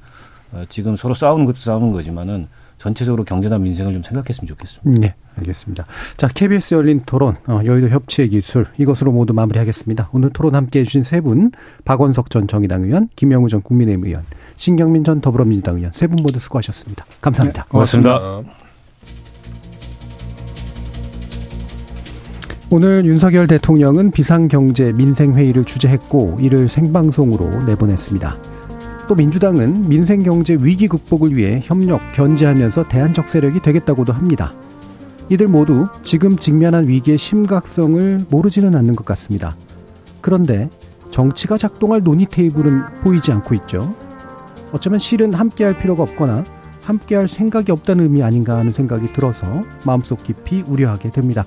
어, 지금 서로 싸우는 것도 싸우는 거지만은 전체적으로 경제나 민생을 좀 생각했으면 좋겠습니다. 네, 알겠습니다. 자, KBS 열린 토론, 어, 여의도 협치의 기술, 이것으로 모두 마무리하겠습니다. 오늘 토론 함께 해주신 세 분, 박원석 전 정의당 의원, 김영우 전 국민의힘 의원, 신경민 전 더불어민주당 의원, 세 분 모두 수고하셨습니다. 감사합니다. 고맙습니다. 오늘 윤석열 대통령은 비상경제 민생회의를 주재했고 이를 생방송으로 내보냈습니다. 또 민주당은 민생경제 위기 극복을 위해 협력, 견제하면서 대안적 세력이 되겠다고도 합니다. 이들 모두 지금 직면한 위기의 심각성을 모르지는 않는 것 같습니다. 그런데 정치가 작동할 논의 테이블은 보이지 않고 있죠. 어쩌면 실은 함께할 필요가 없거나 함께할 생각이 없다는 의미 아닌가 하는 생각이 들어서 마음속 깊이 우려하게 됩니다.